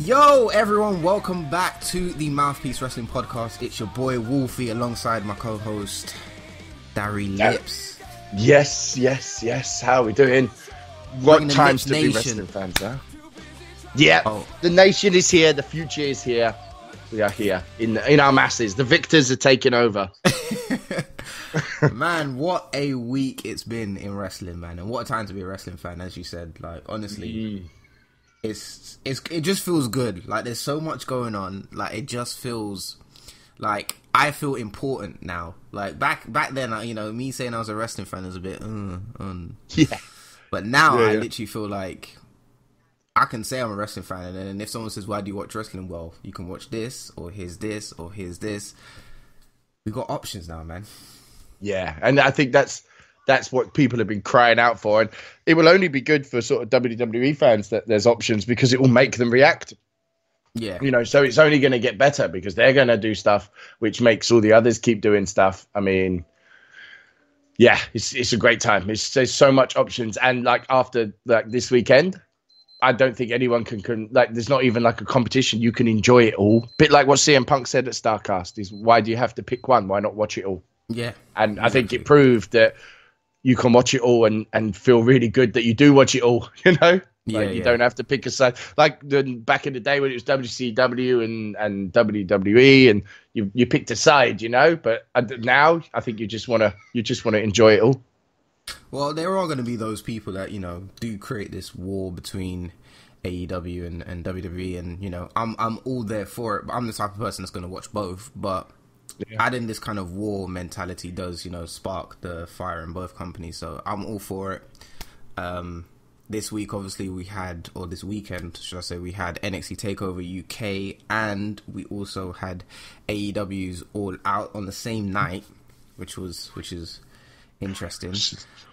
Yo, everyone, welcome back to the Mouthpiece Wrestling Podcast. It's your boy Wolfie alongside my co host, Dari Yeah. Lips. Yes, yes, yes. How are we doing? What Bringing times Lips to be wrestling fans, huh? Yeah, Oh. the nation is here. The future is here. We are here in in our masses. The victors are taking over. man, what a week it's been in wrestling, man. And what a time to be a wrestling fan, as you said. Like, honestly, Mm. it's, it's, it just feels good. Like, there's so much going on. Like, it just feels like I feel important now. Like, back, back then, you know, me saying I was a wrestling fan is a bit, uh, um, Yeah, But now Yeah, I yeah. literally feel like I can say I'm a wrestling fan, and then if someone says, "Why do you watch wrestling?" Well, you can watch this, or here's this, or here's this. We got options now, man. Yeah, and I think that's that's what people have been crying out for, and it will only be good for sort of WWE fans that there's options because it will make them react. Yeah, you know so it's only going to get better because they're going to do stuff which makes all the others keep doing stuff. I mean yeah it's it's a great time. It's there's so much options. And like after like this weekend i don't think anyone can, can like there's not even like a competition. You can enjoy it all. Bit like what cm punk said at starcast is why do you have to pick one? Why not watch it all yeah, and i think it proved that you can watch it all and and feel really good that you do watch it all you know Yeah, you yeah. don't have to pick a side like the back in the day when it was WCW and and WWE and you you picked a side you know but now I think you just want to you just want to enjoy it all Well, there are going to be those people that you know do create this war between AEW and, and WWE, and you know I'm I'm all there for it. But I'm the type of person that's going to watch both. But adding this kind of war mentality does you know spark the fire in both companies. So I'm all for it. Um, this week, obviously, we had, or this weekend, should I say, we had NXT Takeover UK, and we also had AEW's All Out on the same night, which was which is interesting.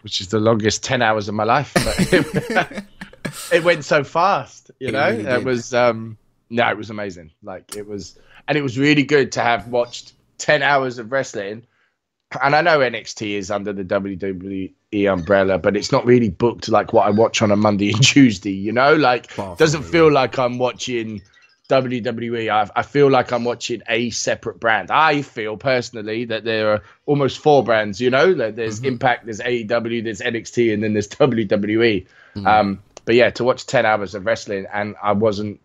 which is the longest 10 hours of my life but it went so fast you It know really it was um no it was amazing like it was and it was really good to have watched 10 hours of wrestling and I know NXT is under the WWE umbrella, but it's not really booked like what I watch on a Monday and Tuesday, you know? Like, Far doesn't feel like I'm watching WWE. I, I feel like I'm watching a separate brand. I feel personally that there are almost four brands, you know? Like there's Impact, there's AEW, there's NXT, and then there's WWE. Um, but yeah, to watch 10 hours of wrestling, and I wasn't,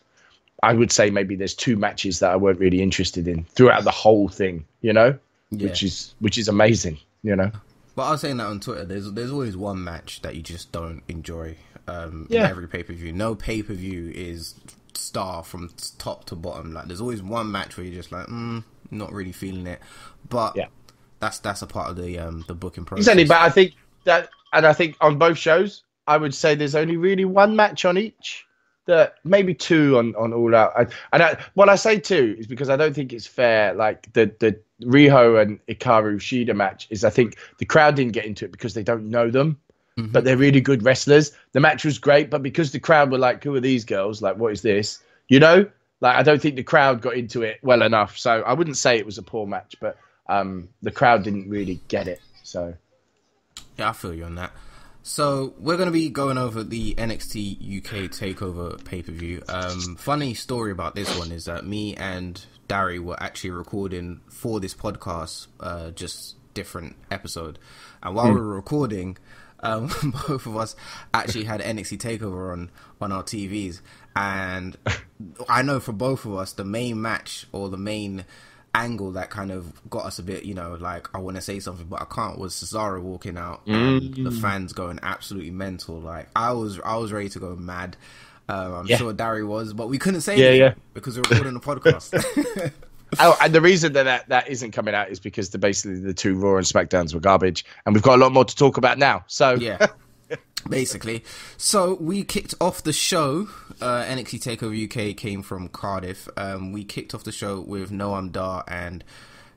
I would say maybe there's two matches that I weren't really interested in throughout the whole thing, you know? Yeah. Which is which is amazing, you know. But I was saying that on Twitter. There's there's always one match that you just don't enjoy. Um, Yeah. in every pay per view. No pay per view is star from top to bottom. Like there's always one match where you're just like, mm, not really feeling it. But Yeah. that's that's a part of the um the booking process. Exactly, but I think that, and I think on both shows, I would say there's only really one match on each. That maybe two on on all out. I, and I, what I say two is because I don't think it's fair. Like the the Riho and Hikaru Shida match is, I think the crowd didn't get into it because they don't know them, but they're really good wrestlers. The match was great, but because the crowd were like, "Who are these girls? Like, what is this?" You know, like I don't think the crowd got into it well enough. So I wouldn't say it was a poor match, but um, the crowd didn't really get it. So. Yeah, I feel you on that. So we're gonna be going over the NXT UK Takeover pay per view. Um, funny story about this one is that me and Dari were actually recording for this podcast, uh, just different episode. And while we were recording, um, both of us actually had NXT Takeover on on our TVs, and I know for both of us the main match or the main angle that kind of got us a bit, you know, like I want to say something but I can't was Cesaro walking out and the fans going absolutely mental. Like I was, I was ready to go mad. Um, I'm Yeah. sure Dari was, but we couldn't say Yeah, yeah. because we're recording a podcast. Oh, and the reason that, that that isn't coming out is because the basically the two Raw and Smackdowns were garbage, and we've got a lot more to talk about now. So yeah, basically. So we kicked off the show. Uh, NXT Takeover UK came from Cardiff. Um, we kicked off the show with Noam Dar and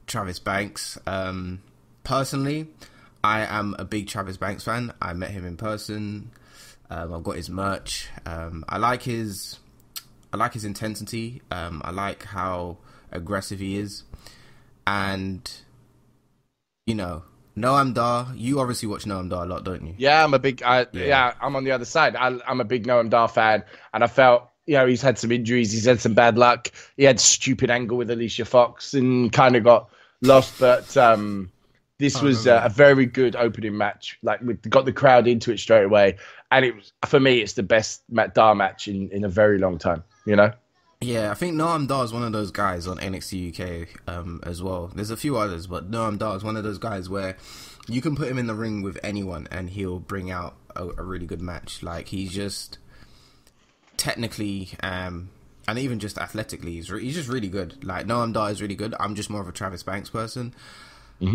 Travis Banks. Um, personally, I am a big Travis Banks fan. I met him in person. Um, I've got his merch. Um, I like his, I like his intensity. Um, I like how aggressive he is, and you know, Noam Dar, you obviously watch Noam Dar a lot, don't you? Yeah, I'm a big. I, Yeah. yeah. I'm on the other side. I, I'm a big Noam Dar fan, and I felt you know he's had some injuries, he's had some bad luck. He had stupid angle with Alicia Fox and kind of got lost, but um, this I was uh, a very good opening match. Like we got the crowd into it straight away, and it was for me it's the best Matt Dar match in in a very long time. You know. Yeah, I think Noam Dar is one of those guys on NXT UK um, as well. There's a few others, but Noam Dar is one of those guys where you can put him in the ring with anyone and he'll bring out a, a really good match. Like he's just technically um, and even just athletically, he's, re- he's just really good. Like Noam Dar is really good. I'm just more of a Travis Banks person.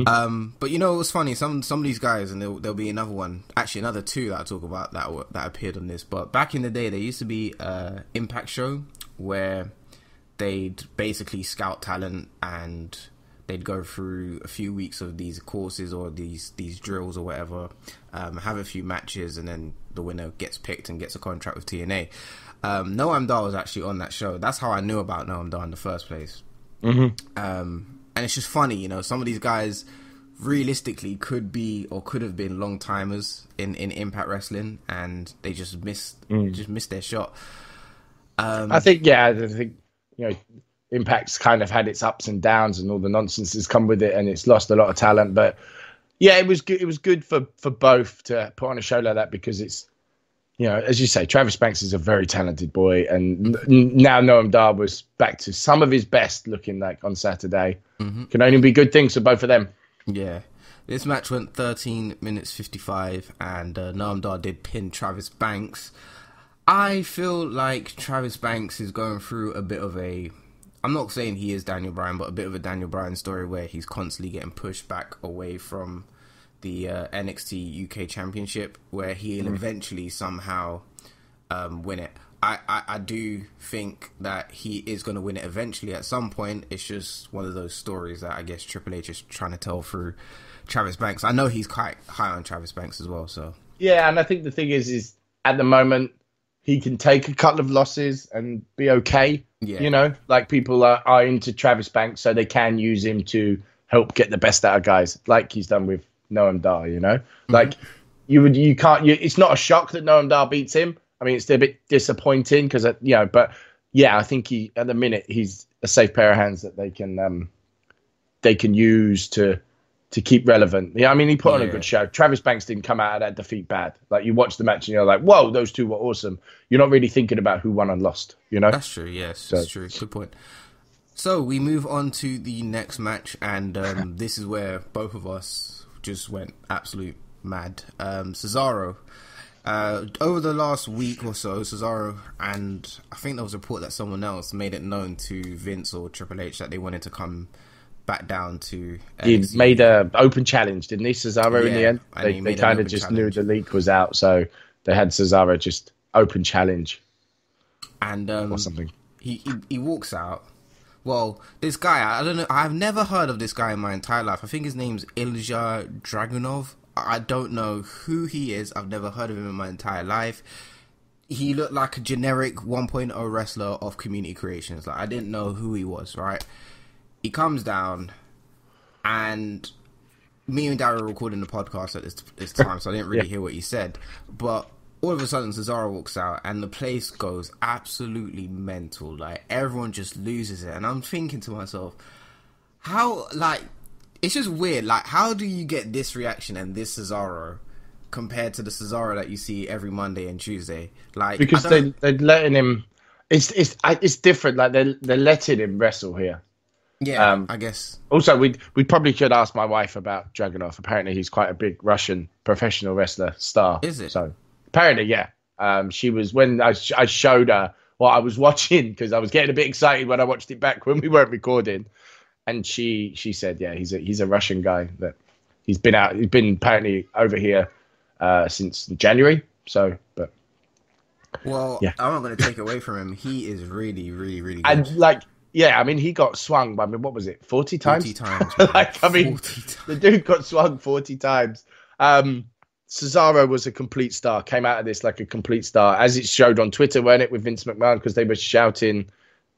Um, but you know what's funny? Some some of these guys, and there'll, there'll be another one, actually another two that I talk about that that appeared on this. But back in the day, there used to be a Impact show where they'd basically scout talent and they'd go through a few weeks of these courses or these these drills or whatever, um, have a few matches, and then the winner gets picked and gets a contract with TNA. Um, Noam Dar was actually on that show. That's how I knew about Noam Dar in the first place. Um, and it's just funny, you know, some of these guys realistically could be or could have been long timers in, in Impact Wrestling, and they just missed just missed their shot. Um, I think yeah, I think you know, Impact's kind of had its ups and downs, and all the nonsense has come with it, and it's lost a lot of talent. But yeah, it was good. It was good for for both to put on a show like that because it's you know, as you say, Travis Banks is a very talented boy, and n- now Noam Dar was back to some of his best, looking like on Saturday. Can only be good things for both of them. Yeah. This match went 13 minutes 55, and uh, Noam Dar did pin Travis Banks. I feel like Travis Banks is going through a bit of a. I'm not saying he is Daniel Bryan, but a bit of a Daniel Bryan story where he's constantly getting pushed back away from the uh, NXT UK Championship, where he'll eventually somehow um, win it. I, I, I do think that he is going to win it eventually at some point. It's just one of those stories that I guess Triple H is trying to tell through Travis Banks. I know he's quite high on Travis Banks as well, so Yeah, and I think the thing is, is at the moment he can take a couple of losses and be okay. Yeah. You know, like people are, are into Travis Banks, so they can use him to help get the best out of guys, like he's done with Noam Dar. You know, like you would, you can't. You, it's not a shock that Noam Dar beats him. I mean, it's a bit disappointing because you know, but yeah, I think he at the minute he's a safe pair of hands that they can um they can use to to keep relevant. Yeah, I mean, he put on a good show. Travis Banks didn't come out of that defeat bad. Like you watch the match and you're like, whoa, those two were awesome. You're not really thinking about who won and lost. You know? That's true. Yes, that's true. Good point. So we move on to the next match, and um, this is where both of us just went absolute mad. Um, Cesaro. Uh, over the last week or so, Cesaro and I think there was a report that someone else made it known to Vince or Triple H that they wanted to come back down to. He made a open challenge, didn't he, Cesaro? in the end, they, they kind of just challenge. knew the leak was out, so they had Cesaro just open challenge and um, or something. he, he he walks out. Well, this guy, I don't know. I've never heard of this guy in my entire life. I think his name's Ilja Dragunov. I I don't know who he is. I've never heard of him in my entire life. He looked like a generic 1.0 wrestler of Community Creations. Like I didn't know who he was. Right? He comes down, and me and Darryl were recording the podcast at this this time, so I didn't really Yeah. hear what he said. But all of a sudden, Cesaro walks out, and the place goes absolutely mental. Like everyone just loses it, and I'm thinking to myself, how like it's just weird. Like how do you get this reaction and this Cesaro compared to the Cesaro that you see every Monday and Tuesday? Like Because they they're letting him. It's it's it's different. Like they're they're letting him wrestle here. Yeah, um, I guess Also, we we probably should ask my wife about Dragunov. Apparently, he's quite a big Russian professional wrestler star. Is it? So apparently, yeah. Um, she was when I, sh- I showed her what I was watching because I was getting a bit excited when I watched it back when we weren't recording, and she she said, yeah, he's a he's a Russian guy that he's been out. He's been apparently over here uh, since January. So, but well, yeah. I'm not going to take away from him. He is really, really, really good. and like yeah, I mean he got swung by I mean what was it forty times? 40 times. like I mean times. the dude got swung 40 times. Um, Cesaro was a complete star, came out of this like a complete star, as it showed on Twitter, weren't it, with Vince McMahon, because they were shouting,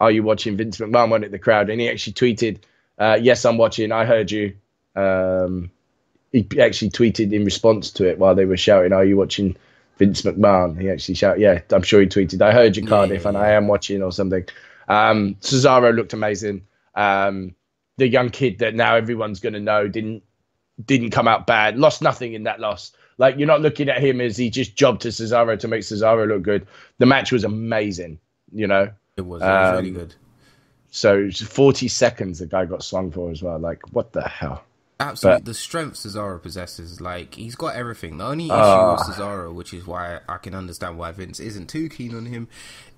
Are you watching Vince McMahon? weren't it, the crowd? And he actually tweeted, uh, Yes, I'm watching. I heard you. Um, he actually tweeted in response to it while they were shouting, "Are you watching Vince McMahon?" He actually shouted, "Yeah, I'm sure he tweeted, I heard you, Cardiff, yeah, and yeah. I am watching or something." Um, Cesaro looked amazing. Um, the young kid that now everyone's going to know didn't didn't come out bad. Lost nothing in that loss. Like you're not looking at him as he just jobbed to Cesaro to make Cesaro look good. The match was amazing. You know, It was, it was really Um, good. so 40 seconds the guy got swung for as well. Like what the hell? Absolutely, but- the strength Cesaro possesses, like he's got everything. The only issue Ah. with Cesaro, which is why I can understand why Vince isn't too keen on him,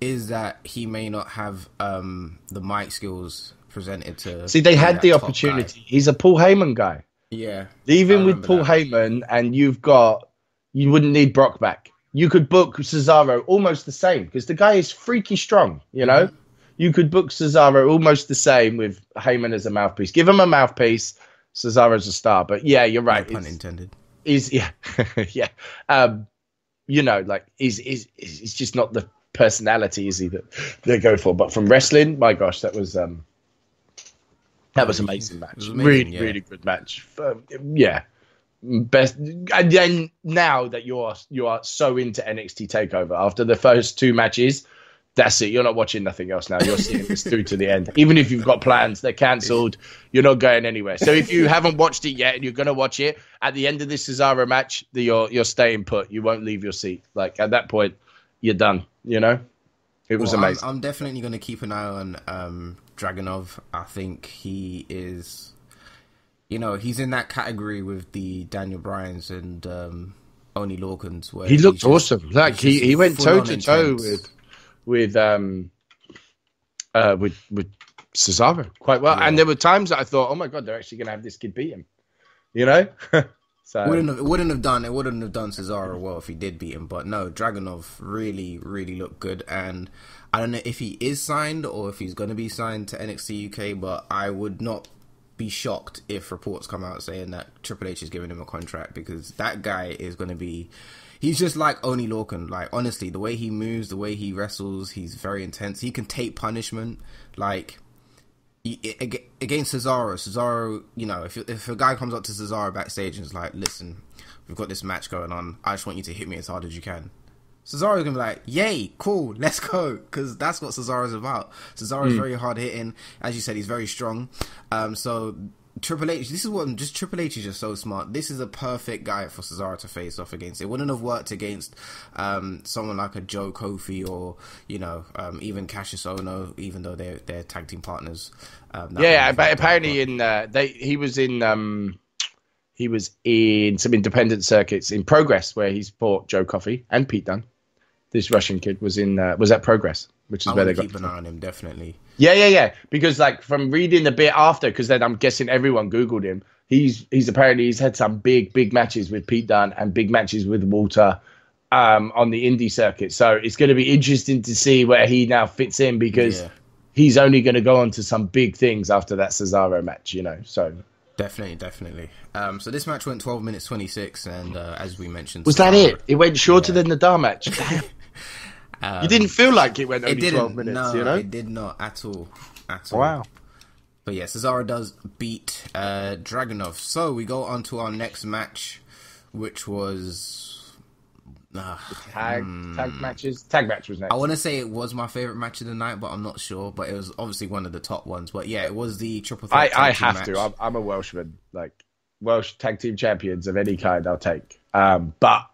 is that he may not have um, the mic skills presented to. See, they had the top opportunity. He's a Paul Heyman guy. guy. Yeah, Even I with Paul that. Heyman, and you've got, you wouldn't need Brock back. You could book Cesaro almost the same because the guy is freaky strong. You know, Mm-hmm. you could book Cesaro almost the same with Heyman as a mouthpiece. Give him a mouthpiece. Cesaro's a star. But yeah, you're no right. pun It's- intended. is yeah yeah um you know like is is is just not the personality is he that they go for but from wrestling my gosh that was um that was amazing match was amazing, really yeah. really good match Um, yeah best and then now that you're you are so into NXT takeover after the first two matches that's it. You're not watching nothing else now. You're seeing this through to the end. Even if you've got plans they're cancelled. You're not going anywhere. So if you haven't watched it yet and you're going to watch it at the end of this Cesaro match the, you're you're staying put. You won't leave your seat. Like at that point you're done you know? It was Well, I'm- amazing. I'm, definitely going to keep an eye on um, Dragunov. I think he is, you know, he's in that category with the Daniel Bryans and um, Oney Lorcans. Where he looked awesome. Like he, he went toe to toe with with um uh with with Cesaro quite well. And there were times that I thought oh my god they're actually going to have this kid beat him you know? So Wouldn't have, wouldn't have done it wouldn't have done Cesaro well if he did beat him, but no, Dragunov really really looked good, and I don't know if he is signed or if he's going to be signed to NXT UK, but I would not be shocked if reports come out saying that Triple H is giving him a contract because that guy is going to be. He's just like Oney Lorcan. Like honestly, the way he moves, the way he wrestles, he's very intense. He can take punishment. Like against Cesaro, Cesaro, you know, if if a guy comes up to Cesaro backstage and is like, "Listen, we've got this match going on. I just want you to hit me as hard as you can." Cesaro's gonna be like, "Yay, cool, let's go," because that's what Cesaro's about. Cesaro's very hard hitting, as you said, he's very strong. Um, so Triple H, this is what just Triple H is just so smart. This is a perfect guy for Cesaro to face off against. It wouldn't have worked against um, someone like a Joe Coffey or you know um, even Kassius Ohno, even though they're they're tag team partners. Um, yeah but have worked out, apparently in uh, they he was in um he was in some independent circuits in progress where he's fought Joe Coffey and Pete Dunne this Russian kid was in uh, was at progress which is I'm where they got keep an eye on him definitely. Yeah, yeah, yeah. Because like from reading the bit after, because then I'm guessing everyone googled him. He's he's apparently he's had some big big matches with Pete Dunne and big matches with Walter um, on the indie circuit. So it's going to be interesting to see where he now fits in because Yeah. he's only going to go on to some big things after that Cesaro match. You know, so Definitely, definitely. Um, so this match went 12 minutes 26, and uh, as we mentioned, was that it? It went shorter than the Dar match. Damn. Um, you didn't feel like it went It only didn't. twelve minutes. no, you know. it did not at all. At all. Wow. But yeah, Cesaro does beat uh, Dragunov. So we go on to our next match, which was. Uh, Tag tag matches. Tag match was next. I want to say it was my favorite match of the night, but I'm not sure. But it was obviously one of the top ones. But yeah, it was the triple threat. I, tag I team have match. to. I'm, I'm a Welshman. Like Welsh tag team champions of any kind, I'll take. Um, but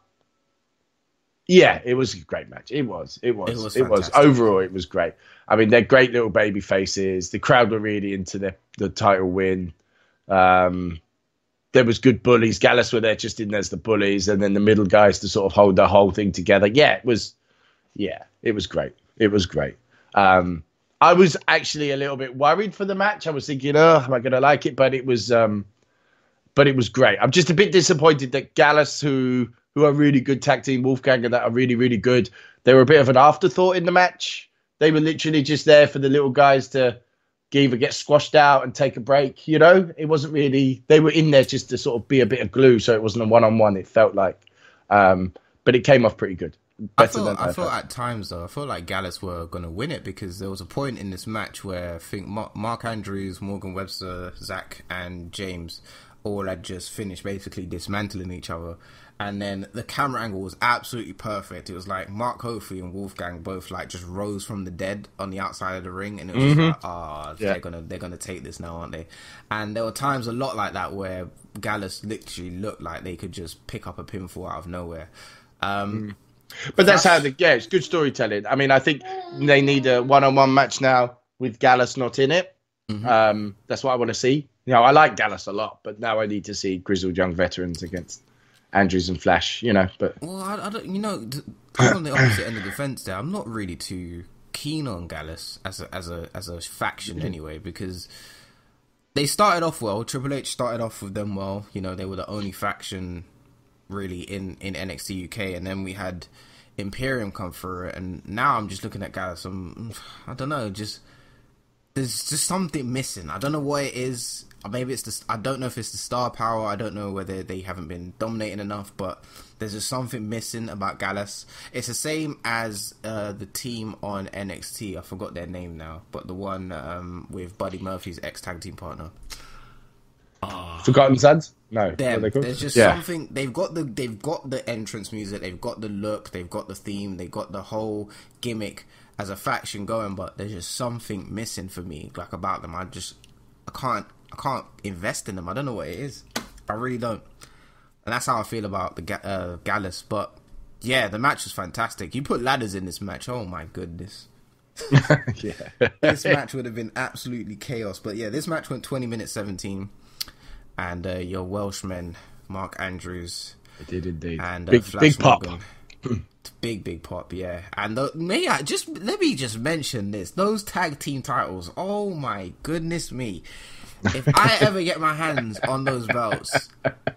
yeah, it was a great match. It was. It was. It It was was. Overall, it was great. I mean, they're great little baby faces. The crowd were really into the the title win. Um, there was good bullies. Gallus were there just in as the bullies, and then the middle guys to sort of hold the whole thing together. Yeah, it was. Yeah, it was great. It was great. Um, I was actually a little bit worried for the match. I was thinking, oh, am I going to like it? But it was, um, but it was great. I'm just a bit disappointed that Gallus, who who are really good tag team, Wolfgang, and that are really really good, they were a bit of an afterthought in the match. They were literally just there for the little guys to either get squashed out and take a break. You know, it wasn't really. They were in there just to sort of be a bit of glue, so it wasn't a one on one. It felt like, um, but it came off pretty good. I than I I thought. at times though, I felt like Gallus were going to win it because there was a point in this match where I think Mark Andrews, Morgan Webster, Zach, and James all had just finished basically dismantling each other. And then the camera angle was absolutely perfect. It was like Mark Coffey and Wolfgang both like just rose from the dead on the outside of the ring, and it was just like, ah, Yeah. they're gonna they're gonna take this now, aren't they? And there were times a lot like that where Gallus literally looked like they could just pick up a pinfall out of nowhere. Um, But that's how the yeah, it's good storytelling. I mean, I think they need a one-on-one match now with Gallus not in it. Um, that's what I want to see. You know, I like Gallus a lot, but now I need to see grizzled young veterans against Andrews and Flash. You know, but Well, I, I don't. You know, I'm on the opposite end of the fence there. I'm not really too keen on Gallus as a as a as a faction mm-hmm. anyway because they started off well. Triple H started off with them well. You know, they were the only faction really in in NXT UK, and then we had Imperium come through and now I'm just looking at Gallus. I'm, I don't know, just there's just something missing. I don't know what it is. Maybe it's the. I don't know if it's the star power. I don't know whether they haven't been dominating enough, but there's just something missing about Gallus. It's the same as uh, the team on NXT. I forgot their name now, but the one um, with Buddy Murphy's ex tag team partner. Forgotten Sons. No, what Them. There's just yeah. something. They've got the. They've got the entrance music. They've got the look. They've got the theme. They've got the whole gimmick as a faction going. But there's just something missing for me, like about them. I just. I can't. I can't invest in them. I don't know what it is. I really don't. And that's how I feel about the Ga- uh, Gallus. But yeah, the match was fantastic. You put ladders in this match. Oh my goodness. yeah. this match would have been absolutely chaos. But yeah, this match went 20 minutes 17. And uh, your Welshman, Mark Andrews, It did indeed. and uh, big, Flash big pop. Big, big pop, yeah. And the, may I just let me just mention this: those tag team titles. Oh my goodness me! If I ever get my hands on those belts,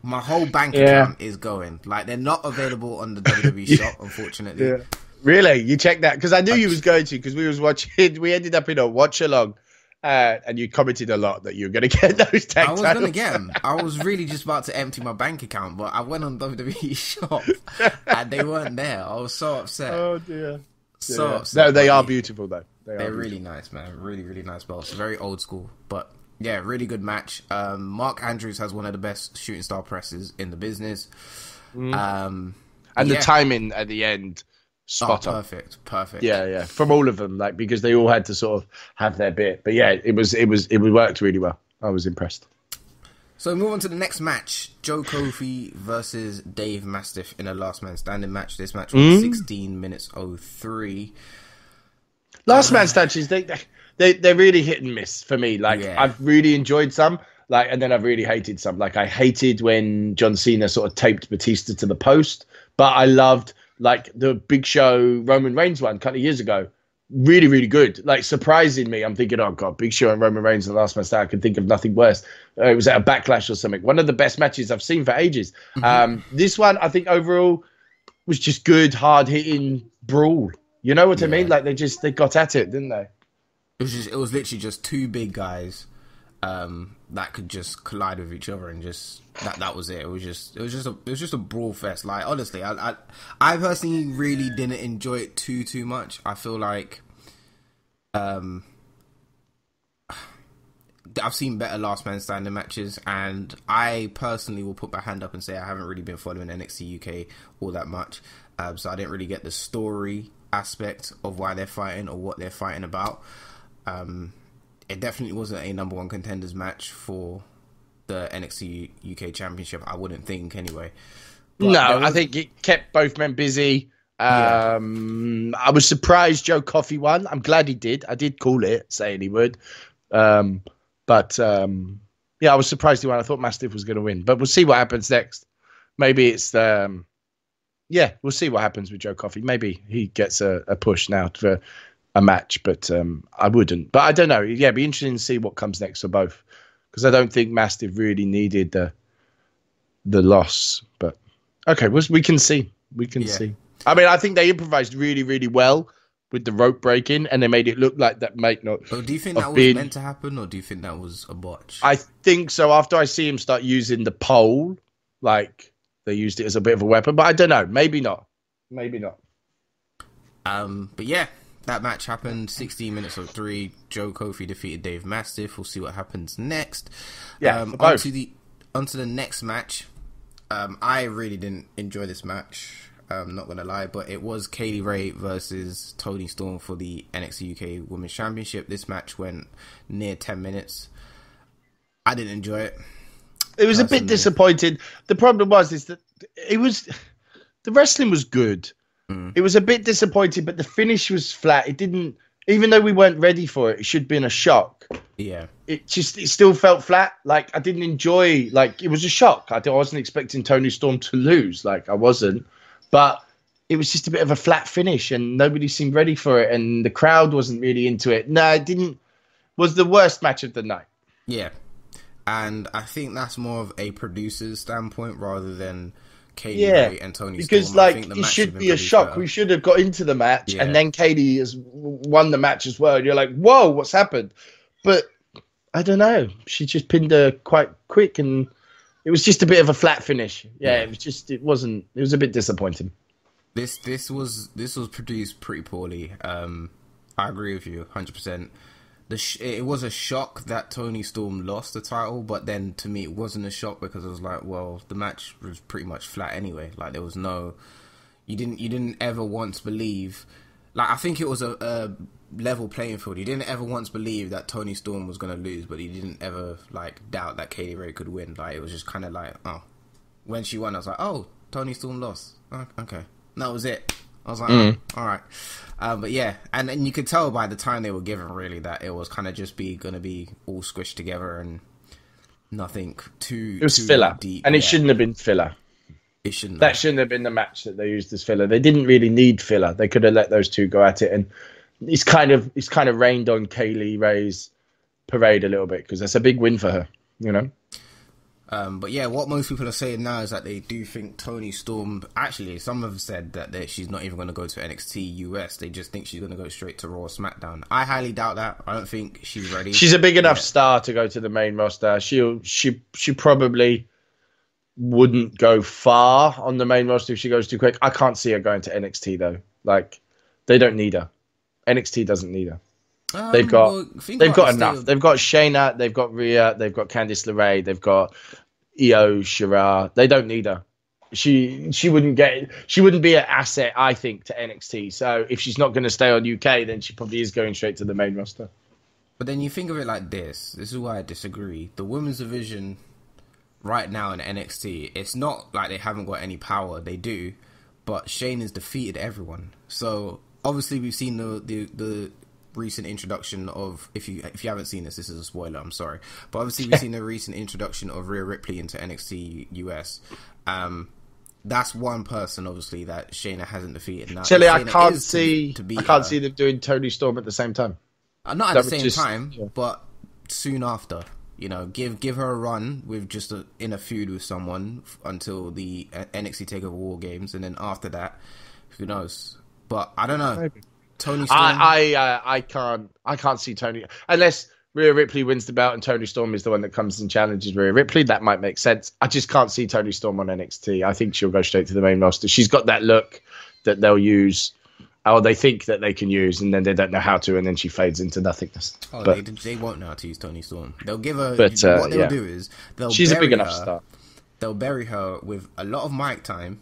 my whole bank Yeah. account is going. Like they're not available on the WWE shop, unfortunately. Yeah. Really? You checked that? Because I knew you was going to. Because we was watching. We ended up in a watch along, uh, and you commented a lot that you were going to get those tag I was titles. gonna get 'em. I was really just about to empty my bank account, but I went on WWE shop and they weren't there. I was so upset. Oh dear. so Yeah. upset. No, they are beautiful though. They are They're beautiful. really nice, man. Really, really nice belts. Very old school, but yeah, really good match. Um, Mark Andrews has one of the best shooting star presses in the business. Um, and yeah. the timing at the end, oh, spot on. perfect, perfect. Yeah, yeah, from all of them, like because they all had to sort of have their bit. But yeah, it was, it was, it worked really well. I was impressed. So move on to the next match: Joe Coffey versus Dave Mastiff in a last man standing match. This match was 16 minutes 03. Last man stanches, they, they, they're really hit and miss for me. Like Yeah. I've really enjoyed some, like, and then I've really hated some. Like I hated when John Cena sort of taped Batista to the post, but I loved like the Big Show Roman Reigns one a couple of years ago. Really, really good. Like surprising me. I'm thinking, oh god, Big Show and Roman Reigns in the last man standing. I can think of nothing worse. Uh, it was at a backlash or something. One of the best matches I've seen for ages. Um, this one, I think overall was just good, hard hitting brawl. You know what I mean? Like they just they got at it, didn't they? It was just, it was literally just two big guys um, that could just collide with each other and just that that was it. It was just it was just a it was just a brawl fest. Like honestly, I I, I personally really didn't enjoy it too too much. I feel like um I've seen better last man standing matches, and I personally will put my hand up and say I haven't really been following NXT UK all that much, um, so I didn't really get the story aspect of why they're fighting or what they're fighting about. Um, it definitely wasn't a number one contenders match for the NXT UK Championship. I wouldn't think anyway. But no, there I think it kept both men busy. Yeah. Um, I was surprised Joe Coffey won. I'm glad he did. I did call it, saying he would. Um, but um, yeah, I was surprised he won. I thought Mastiff was going to win, but we'll see what happens next. Maybe it's the. Um, yeah, we'll see what happens with Joe Coffey. Maybe he gets a, a push now for a match, but um, I wouldn't. But I don't know. Yeah, it'd be interesting to see what comes next for both, because I don't think Mastiff really needed the the loss. But okay, well, we can see. We can Yeah. see. I mean, I think they improvised really, really well with the rope breaking, and they made it look like that might not. But do you think that was meant to happen, or do you think that was a botch? I think so. After I see him start using the pole, like they used it as a bit of a weapon, but I don't know. Maybe not. Maybe not. Um, but yeah, that match happened. 16 minutes of three. Joe Coffey defeated Dave Mastiff. We'll see what happens next. Yeah, um, onto the onto the next match. Um, I really didn't enjoy this match. I'm not gonna lie, but it was Kay Lee Ray versus Toni Storm for the NXT UK Women's Championship. This match went near ten minutes. I didn't enjoy it. It was a bit Personally. disappointed. The problem was is that it was the wrestling was good. Mm. It was a bit disappointing, but the finish was flat. It didn't, even though we weren't ready for it. It should have been a shock. Yeah, It just it still felt flat. Like I didn't enjoy. Like it was a shock. I, I wasn't expecting Toni Storm to lose. Like I wasn't, but it was just a bit of a flat finish, and nobody seemed ready for it, and the crowd wasn't really into it. No, it didn't. Was the worst match of the night. yeah, and I think that's more of a producer's standpoint rather than Kaylee Yeah, Ray and Tony because Storm. Like it should be a shock. We should have got into the match, Yeah. and then Katie has won the match as well. And you're like, whoa, what's happened? But I don't know. She just pinned her quite quick, and it was just a bit of a flat finish. Yeah, Yeah. it was just it wasn't. It was a bit disappointing. This this was this was produced pretty poorly. Um, I agree with you, hundred percent. Sh- it was a shock that Toni Storm lost the title, but then to me it wasn't a shock because I was like, well, the match was pretty much flat anyway. Like there was no, you didn't you didn't ever once believe, like I think it was a, a level playing field. You didn't ever once believe that Toni Storm was gonna lose, but you didn't ever like doubt that Katie Ray could win. Like it was just kind of like, oh, when she won, I was like, oh, Toni Storm lost. Oh, okay, And that was it. I was like, oh, all right, um, but yeah, and and you could tell by the time they were given, really, that it was kind of just be gonna be all squished together and nothing too. It was too filler, deep. and it Yeah, shouldn't have been filler. It shouldn't. That have. shouldn't have been the match that they used as filler. They didn't really need filler. They could have let those two go at it, and it's kind of it's kind of rained on Kay Lee Ray's parade a little bit because that's a big win for her. You know. Um, but yeah, what most people are saying now is that they do think Toni Storm. Actually, some have said that they, she's not even going to go to NXT US. They just think she's going to go straight to Raw SmackDown. I highly doubt that. I don't think she's ready. She's a big enough Yeah. star to go to the main roster. She'll she she probably wouldn't go far on the main roster if she goes too quick. I can't see her going to NXT though. Like they don't need her. NXT doesn't need her. Um, They've got well, they've got enough. of- They've got Shayna, they've got Rhea, they've got Candice LeRae, they've got Io Shirai. They don't need her. She she wouldn't get she wouldn't be an asset, I think, to NXT. So if she's not going to stay on UK, then she probably is going straight to the main roster. But then you think of it like this. This is why I disagree. The women's division right now in NXT, it's not like they haven't got any power. They do, but Shane has defeated everyone. So obviously we've seen the the, the recent introduction of if you if you haven't seen this, this is a spoiler. I'm sorry, but obviously we've seen the recent introduction of Rhea Ripley into NXT US. Um, that's one person, obviously, that Shayna hasn't defeated. Now, Shelly, I can't is to- see to I can't her- see them doing Toni Storm at the same time. uh, not at That the same just- time, yeah. but soon after. You know, give give her a run with just a, in a feud with someone f- until the uh, NXT Takeover War Games, and then after that, who knows? But I don't know. Maybe. Toni Storm. I I uh, I can't I can't see Toni unless Rhea Ripley wins the belt and Toni Storm is the one that comes and challenges Rhea Ripley. That might make sense. I just can't see Toni Storm on NXT. I think she'll go straight to the main roster. She's got that look that they'll use, or they think that they can use, and then they don't know how to, and then she fades into nothingness. oh, but they, they won't know how to use Toni Storm. They'll give her. But, uh, what they'll yeah. do is they'll. she's a big enough her- star. They'll bury her with a lot of mic time,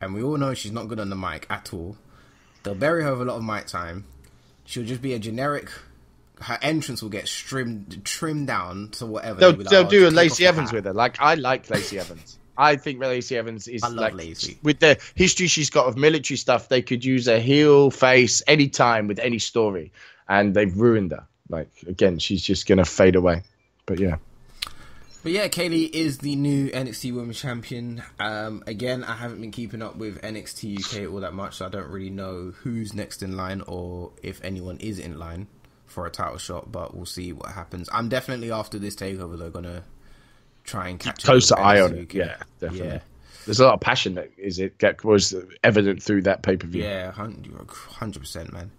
and we all know she's not good on the mic at all. They'll bury her with a lot of mic time. She'll just be a generic. Her entrance will get trimmed trimmed down to whatever. They'll be like, they'll "Oh, do a Lacey Evans with her. Like I like Lacey Evans. I think Lacey Evans is I love like Lacey. with the history she's got of military stuff. They could use a heel face anytime with any story, and they've ruined her. Like again, she's just gonna fade away. But yeah, But yeah, Kay Lee is the new NXT Women's Champion. Um, again, I haven't been keeping up with NXT UK all that much, so I don't really know who's next in line or if anyone is in line for a title shot. But we'll see what happens. I'm definitely after this takeover. They're gonna try and catch up closer with eye on it. Yeah, definitely. Yeah, There's a lot of passion that is it was evident through that pay per view. yeah, hundred percent, man.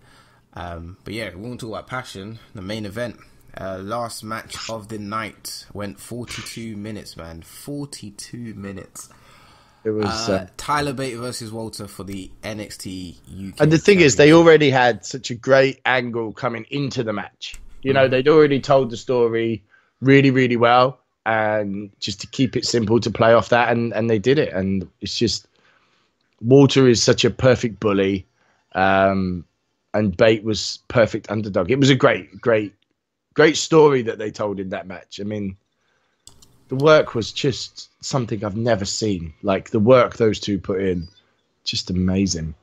Um, but yeah, we won't talk about passion. The main event, uh, last match of the night went 42 minutes, man. 42 minutes. It was. Uh, Uh, Tyler Bate versus Walter for the NXT UK. and the thing is, they already had such a great angle coming into the match. You know, they'd already told the story really, really well. and just to keep it simple to play off that, and and they did it, and it's just Walter is such a perfect bully, um, and Bate was perfect underdog. It was a great, great, great story that they told in that match. I mean, the work was just something I've never seen. Like the work those two put in, just amazing.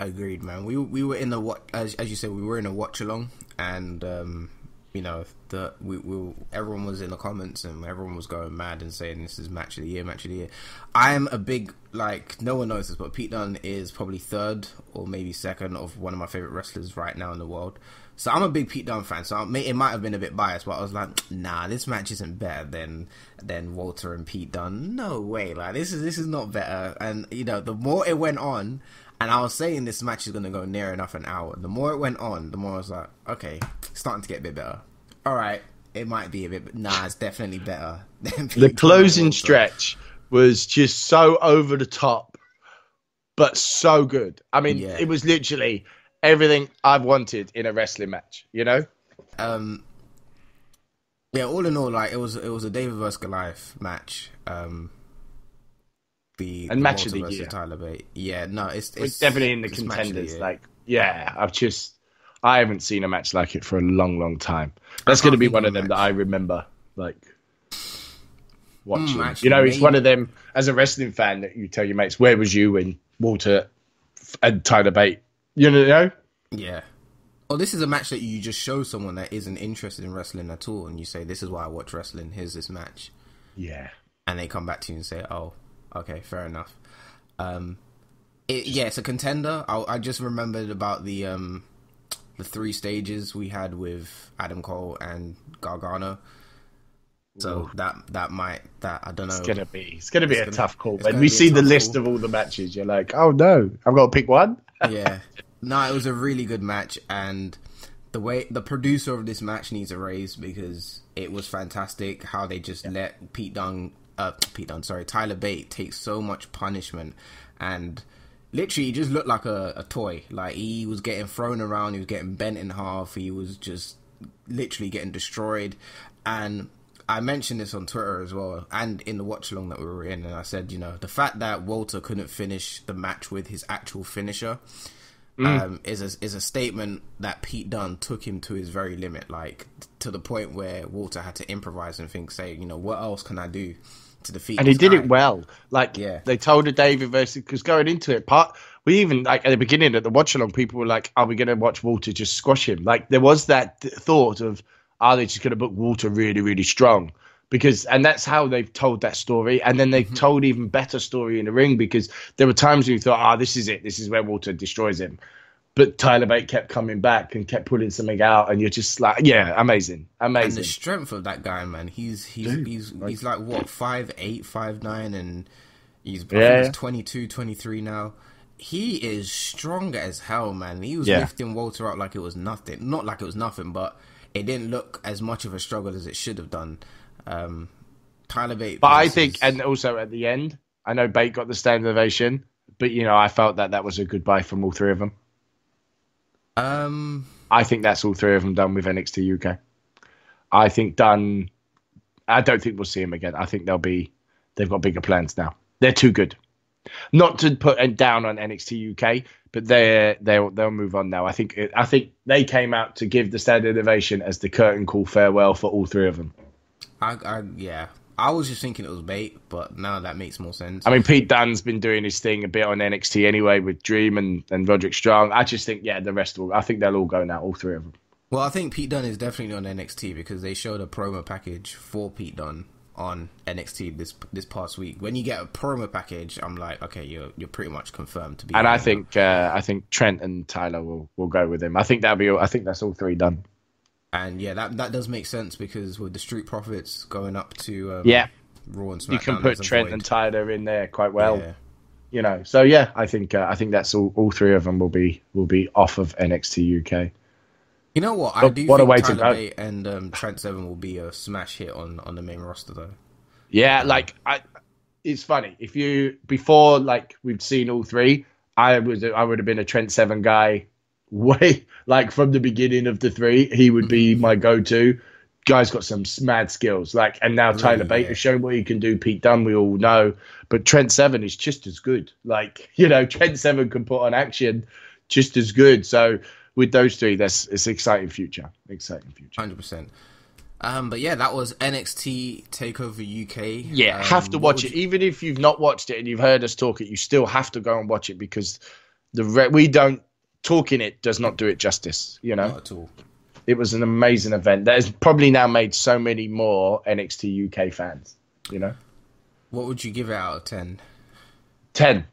Agreed, man. We we were in the watch as as you said, we were in a watch along, and um, you know the we, we everyone was in the comments and everyone was going mad and saying this is match of the year, match of the year. I am a big like no one knows this, but Pete Dunne is probably third or maybe second of one of my favorite wrestlers right now in the world. So I'm a big Pete Dunne fan. So I may, it might have been a bit biased, but I was like, nah, this match isn't better than than Walter and Pete Dunne. No way, like this is this is not better. And you know, the more it went on, and I was saying this match is gonna go near enough an hour. The more it went on, the more I was like, okay, starting to get a bit better. All right, it might be a bit, but nah, it's definitely better. The closing stretch was just so over the top, but so good. I mean, Yeah. it was literally everything I've wanted in a wrestling match. You know? um yeah all in all like it was it was a david versus goliath match um the And the match of the year. Tyler Bate. Yeah, no, it's it's, It's definitely in the contenders. like, yeah, I've just, I haven't seen a match like it for a long, long time. That's going to be one of them that. I remember, like, watching. Actually, you know, it's one of them as a wrestling fan that you tell your mates, "Where was you when Walter and Tyler Bate?" You know, yeah. Well, this is a match that you just show someone that isn't interested in wrestling at all, and you say, "This is why I watch wrestling. Here's this match," yeah. and they come back to you and say, "Oh, okay, fair enough." Um, it, yeah, it's a contender. I, I just remembered about the um, the three stages we had with Adam Cole and Gargano. So that that might that I don't know. It's gonna be, it's gonna be It's a gonna- tough call. When we see the list call. of all the matches, you're like, "Oh no, I've got to pick one." yeah. No, it was a really good match, and the way the producer of this match needs a raise because it was fantastic how they just let Pete Dunne, uh, Pete Dunne, sorry, Tyler Bate take so much punishment, and literally he just looked like a, a toy. Like he was getting thrown around, he was getting bent in half, he was just literally getting destroyed, and. I mentioned this on Twitter as well, and in the watch along that we were in, and I said, you know, the fact that Walter couldn't finish the match with his actual finisher, um, is a, is a statement that Pete Dunne took him to his very limit, like to the point where Walter had to improvise and think, say, you know, what else can I do to defeat? and he did guy? it well. Like Yeah. they told the David versus because going into it, part we even like at the beginning at the watch along, people were like, "Are we going to watch Walter just squash him?" Like there was that th- thought of, "Are they just going to book Walter really, really strong?" Because and that's how they've told that story, and then they've told even better story in the ring because there were times when you thought, "Ah, this is it. This is where Walter destroys him." But Tyler Bate kept coming back and kept pulling something out, and you're just like, "Yeah, amazing, And amazing." the strength of that guy, man, he's he's Dude, he's like- he's like what five eight, five nine, and he's I Yeah. think he's 22, 23 now. He is strong as hell, man. He was Yeah. lifting Walter up like it was nothing. Not like it was nothing, but it didn't look as much of a struggle as it should have done. Um, Tyler Bate, But I think, and also at the end, I know Bate got the standing ovation, but you know, I felt that that was a goodbye from all three of them. Um, I think that's all three of them done with NXT UK. I think done. I don't think we'll see them again. I think they'll be. They've got bigger plans now. They're too good. Not to put down on NXT UK, but they're they'll they'll move on now. I think it, I think they came out to give the standing ovation as the curtain call farewell for all three of them. I, I yeah, I was just thinking it was bait, but now that makes more sense. I mean, Pete Dunne's been doing his thing a bit on NXT anyway with Dream and, and Roderick Strong. I just think, yeah, the rest will. I think they'll all go now, all three of them. Well, I think Pete Dunne is definitely on NXT because they showed a promo package for Pete Dunne on NXT this this past week. When you get a promo package, I'm like, okay, you're you're pretty much confirmed to be. And I think, uh, I think Trent and Tyler will, will go with him. I think that'll be. all- I think that's all three done. And yeah, that that does make sense because with the Street Profits going up to um, Yeah. Raw and SmackDown, You can put Trent and Tyler in there quite well. Yeah. You know. So yeah, I think uh, I think that's all. All three of them will be will be off of NXT UK. You know what? I But do what a think way to go. Bate and um, Trent Seven will be a smash hit on on the main roster though. Yeah, like I, it's funny if you before like we've seen all three. I was I would have been a Trent Seven guy, way like from the beginning of the three. He would be my go-to. guy's got some mad skills. Like, and now Tyler Really, Bate yeah. shown what he can do. Pete Dunne, we all know, but Trent Seven is just as good. Like, you know, Trent Seven can put on action just as good. So with those three, that's it's an exciting future. Exciting future. Hundred percent. Um, but yeah, that was NXT Takeover UK. Yeah, Um, have to watch it. Even if you've not watched it and you've heard us talk it, you still have to go and watch it because the re- we don't talking it does not do it justice. You know, Not at all. it was an amazing event that has probably now made so many more NXT UK fans. You know, What would you give it out of ten? ten.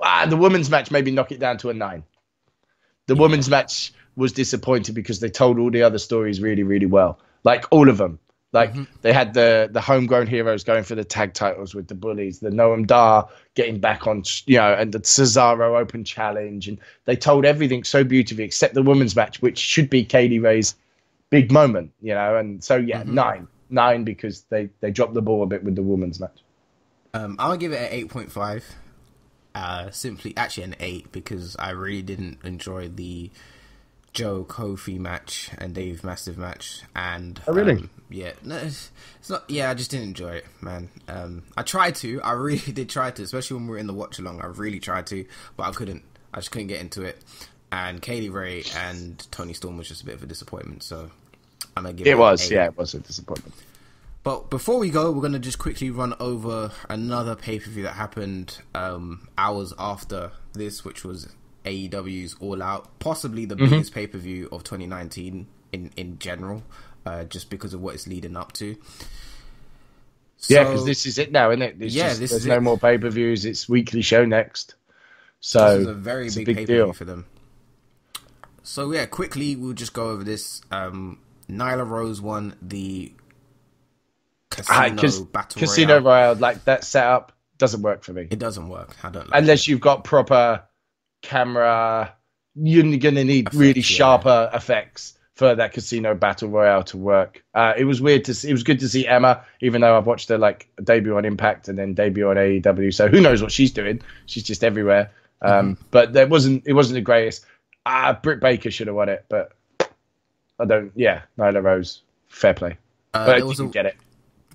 Ah, the women's match maybe knock it down to a nine. The women's match was disappointed because they told all the other stories really, really well. Like all of them. Like they had the the homegrown heroes going for the tag titles with the bullies, the Noam Dar getting back on, you know, and the Cesaro Open Challenge, and they told everything so beautifully except the women's match, which should be Kay Lee Ray's big moment, you know. And so yeah, nine, nine because they they dropped the ball a bit with the women's match. Um, gonna give it an eight point five. Uh, simply, actually, an eight because I really didn't enjoy the Joe Coffey match and Dave Mastiff match. And Oh, really? um, yeah, no, it's it's not. Yeah, I just didn't enjoy it, man. Um, I tried to. I really did try to, especially when we were in the watch along. I really tried to, but I couldn't. I just couldn't get into it. And Kay Lee Ray and Toni Storm was just a bit of a disappointment. So I'm gonna give it. It was, yeah, it was a disappointment. But before we go, we're gonna just quickly run over another pay per view that happened um, hours after this, which was AEW's All Out, possibly the Mm-hmm. biggest pay per view of 2019 in in general, uh, just because of what it's leading up to. Yeah, because this is it now, isn't it? It's Yeah, just- this there's is no it. more pay per views. It's weekly show next. So this is a very big, a big pay per view deal. for them. So yeah, quickly we'll just go over this. Um, Nyla Rose won the Ah, casino 'cause battle Casino royale. Royale, like that setup, doesn't work for me. It doesn't work. I don't like. Unless you've got proper camera, you're going to need really Effects, yeah. sharper effects for that Casino Battle Royale to work. Uh, it was weird to see. It was good to see Emma, even though I've watched her like debut on Impact and then debut on AEW. So who knows what she's doing? She's just everywhere. Um, Mm-hmm. But there wasn't. It wasn't the greatest. Ah, Britt Baker should have won it, but I don't. Yeah, Nyla Rose, fair play. Uh, but you a, get it.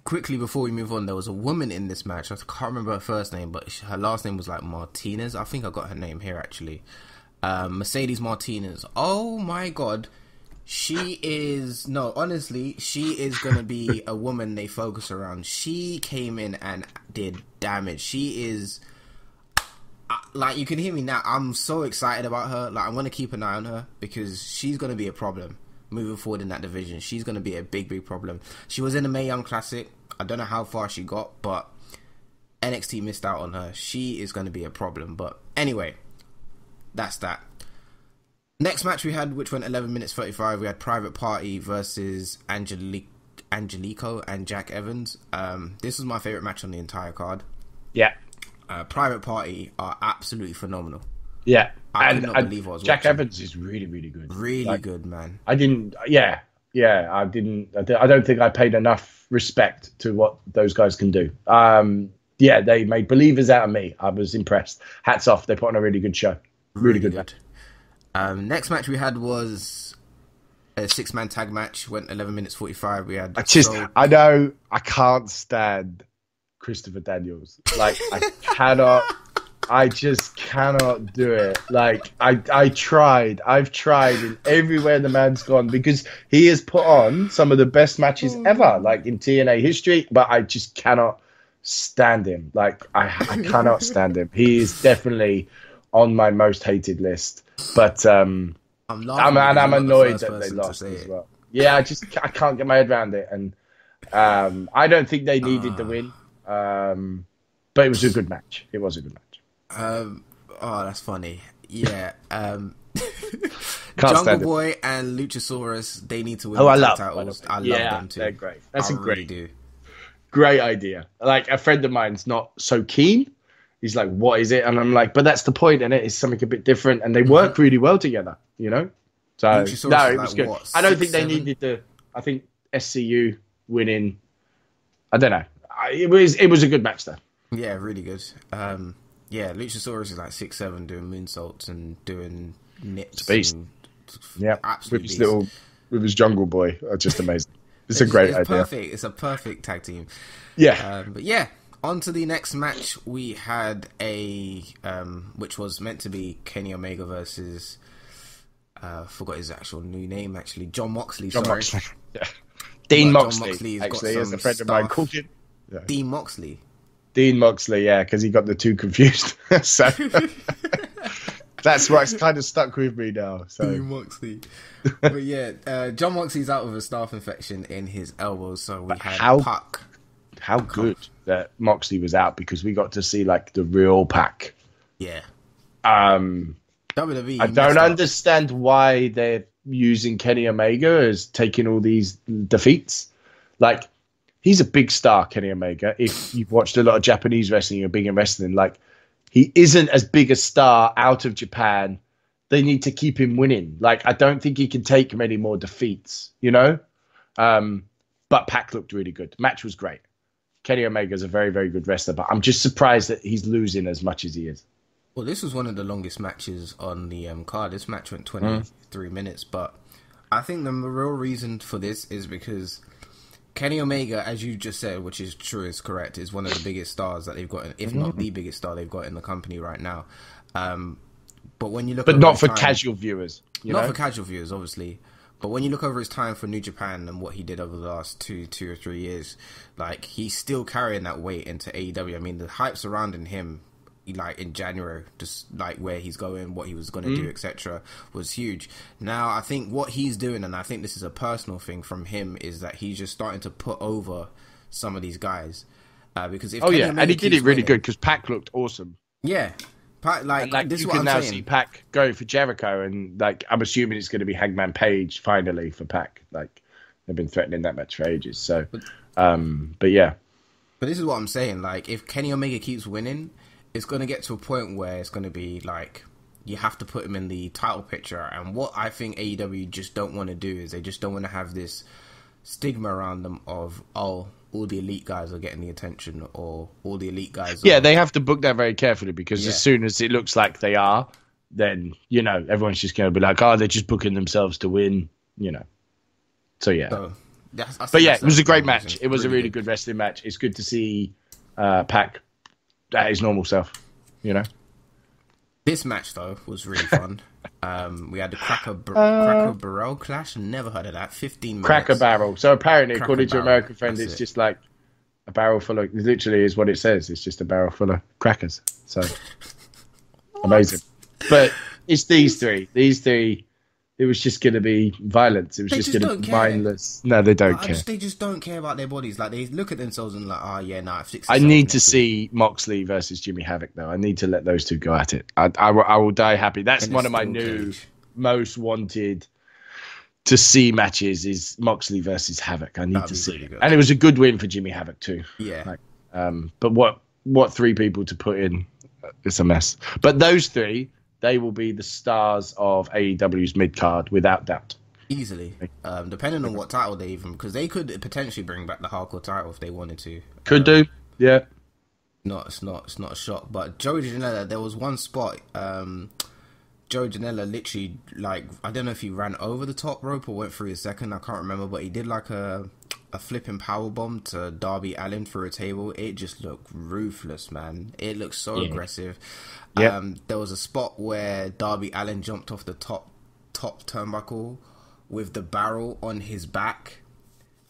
Quickly before we move on, there was a woman in this match. I can't remember her first name, but her last name was like Martinez. I think I got her name here actually. Um, Mercedes Martinez. Oh my god. She is no, honestly, she is gonna be a woman they focus around. She came in and did damage. She is like you can hear me now. I'm so excited about her. Like I'm gonna keep an eye on her because she's gonna be a problem moving forward in that division. She's gonna be a big, big problem. She was in the Mae Young Classic. I don't know how far she got, but NXT missed out on her. She is gonna be a problem. But anyway, that's that. Next match we had, which went 11 minutes 35, we had Private Party versus Angelique, Angelico and Jack Evans. Um, this was my favorite match on the entire card. Yeah, Uh, Private Party are absolutely phenomenal. Yeah. I and could not and believe I was Jack watching. Evans is really, really good. Really Like, good, man. I didn't. Yeah, yeah. I didn't. I don't think I paid enough respect to what those guys can do. Um, yeah, they made believers out of me. I was impressed. Hats off. They put on a really good show. Really, good. match. Um, next match we had was a six man tag match. Went 11 minutes 45. We had I just. I know. I can't stand Christopher Daniels. Like I cannot. I just cannot do it. Like I, I tried. I've tried in everywhere the man's gone because he has put on some of the best matches ever, like in TNA history. But I just cannot stand him. Like I, I cannot stand him. He is definitely on my most hated list. But um, I'm laughing I'm, and I'm not the annoyed that they lost say as it. well. Yeah, I just I can't get my head around it, and um, I don't think they needed Ah. the win. Um, but it was a good match. It was a good match. Um, oh, that's funny. Yeah. Um, Jungle stand it. Boy and Luchasaurus, they need to win Oh, the I love titles. I love yeah, them too. They're great. That's I a really great, do. great idea. Like a friend of mine's not so keen. He's like, "What is it?" And I'm like, "But that's the point, and it is something a bit different, and they work really well together." You know. So Luchasaurus no, is it was like, good. what, I don't six, think they seven? needed the. I think SCU winning. I don't know. I, it was it was a good match though. Yeah, really good. Um, yeah, Luchasaurus is like six seven doing moonsaults and doing nips. beast. and- Yeah, absolute with his beast. little with his jungle boy, just amazing. It's a great it's idea. Perfect. It's a perfect tag team. Yeah. Um, but yeah, on to the next match. We had a um, which was meant to be Kenny Omega versus. Uh, forgot his actual new name actually. John Moxley. John sorry, Moxley. Yeah. Dean John Moxley, Moxley's got actually, as a friend of mine stuff. called him. Dean Moxley. Dean Moxley, yeah, because he got the two confused. so that's what's kind of stuck with me now. So Dean Moxley. but yeah, uh, John Moxley's out with a staph infection in his elbow, so we had how- Pac. how good that Moxley was out because we got to see like the real Pac. Yeah, Um, WWE. I don't up. understand why they're using Kenny Omega as taking all these defeats. Like, he's a big star, Kenny Omega. If you've watched a lot of Japanese wrestling, you're big in wrestling. Like, he isn't as big a star out of Japan. They need to keep him winning. Like, I don't think he can take many more defeats, you know? Um, but Pac looked really good. Match was great. Kenny Omega's a very, very good wrestler, but I'm just surprised that he's losing as much as he is. Well, this was one of the longest matches on the um, card. This match went 23 minutes, but I think the real reason for this is because Kenny Omega, as you just said, which is true, is correct, is one of the biggest stars that they've got, if not the biggest star they've got in the company right now. Um, but when you look, But not for time- casual viewers. Not know? for casual viewers, obviously. But when you look over his time for New Japan and what he did over the last two, two or three years, like he's still carrying that weight into AEW. I mean, the hype surrounding him, like in January, just like where he's going, what he was going to do, etc., was huge. Now, I think what he's doing, and I think this is a personal thing from him, is that he's just starting to put over some of these guys. Uh, because if Oh Kenny yeah, Omega and he did it really winning- good because Pac looked awesome. Yeah, Pa- like, And like this you is what can I'm now saying. see Pac go for Jericho, and like I'm assuming it's going to be Hangman Page finally for Pac. Like they've been threatening that match for ages. So, um, but yeah, But this is what I'm saying. Like, if Kenny Omega keeps winning, it's going to get to a point where it's going to be like you have to put him in the title picture. And what I think AEW just don't want to do is they just don't want to have this stigma around them of oh, all the elite guys are getting the attention, or all the elite guys. Are, yeah, they have to book that very carefully because Yeah. as soon as it looks like they are, then you know everyone's just going to be like, oh, they're just booking themselves to win. You know. So yeah, So, that's, I but yeah, that's it was a great match. It was a really good wrestling match. It's good to see uh, Pac at his normal self. You know. This match though was really fun. um, we had the Cracker Bar- Uh, Cracker Barrel Clash. Never heard of that. Fifteen minutes. Cracker barrel. So apparently, Cracker according to American Friend, that's it's it. just like a barrel full of. Literally is what it says. It's just a barrel full of crackers. So amazing. But it's these three. These three. It was just going to be violence. It was They just, just going to be mindless. No, they don't I care. just, they just don't care about their bodies. Like they look at themselves and like, oh yeah, nah. Fix I need to see Moxley versus Jimmy Havoc though. I need to let those two go at it. I, I, will- I will die happy. That's in one of my new cage. most wanted to see matches is Moxley versus Havoc. I need That'd to see really it. And it was a good win for Jimmy Havoc too. Yeah, Like, Um, but what what three people to put in? It's a mess. But those three, they will be the stars of AEW's mid card without doubt. easily. Um, depending on what title they even, because they could potentially bring back the hardcore title if they wanted to. Could do, yeah. Not, it's not, it's not a shock. But Joey Janela, there was one spot. Um, Joey Janela literally, like, I don't know if he ran over the top rope or went through his second. I can't remember, but he did like a a flipping power bomb to Darby Allin through a table. It just looked ruthless, man. It looked so Yeah. aggressive. Yeah. Um, there was a spot where Darby Allin jumped off the top top turnbuckle with the barrel on his back,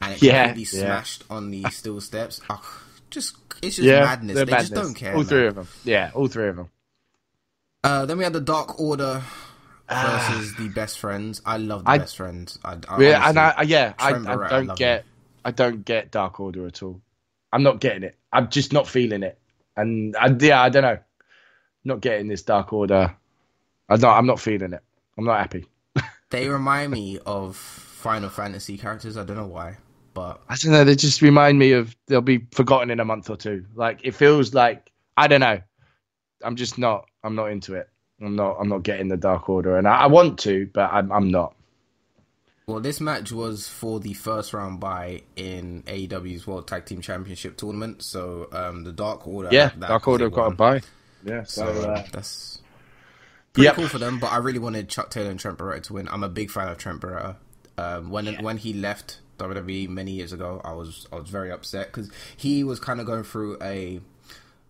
and it Yeah, completely yeah. smashed on the steel steps. Oh, just it's just Yeah, madness. They just don't care. All man. three of them. Yeah, all three of them. Uh, then we had the Dark Order versus the Best Friends. I love the I- Best Friends. I, I Yeah, and I, yeah, I, Barrett, I don't get, I don't get Dark Order at all. I'm not getting it. I'm just not feeling it. And I, yeah, I don't know. Not getting this Dark Order. I'm not. I'm not feeling it. I'm not happy. they remind me of Final Fantasy characters. I don't know why, but I don't know. They just remind me of they'll be forgotten in a month or two. Like it feels like I don't know. I'm just not. I'm not into it. I'm not. I'm not getting the Dark Order, and I, I want to, but I'm. I'm not. Well, this match was for the first round by in AEW's World Tag Team Championship tournament. So um, the Dark Order, Yeah, that Dark Order it got a won. buy. Yeah. So So uh, that's pretty Yep. cool for them. But I really wanted Chuck Taylor and Trent Beretta to win. I'm a big fan of Trent Beretta. Um, when when he left WWE many years ago. I was I was very upset because he was kind of going through a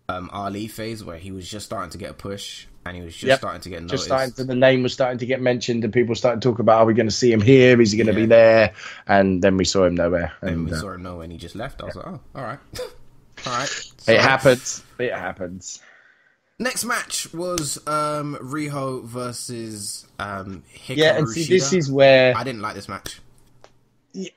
um, Ali phase where he was just starting to get a push and he was just Yep. starting to get noticed. Just starting to, the name was starting to get mentioned, and people started to talk about, are we going to see him here? Is he going to be there? And then we saw him nowhere. and And we uh, saw him nowhere and he just left. I was like, oh, all right, all right. it happens. It happens. Next match was um, Riho versus um, Hikaru Yeah, and see, this is where I didn't like this match.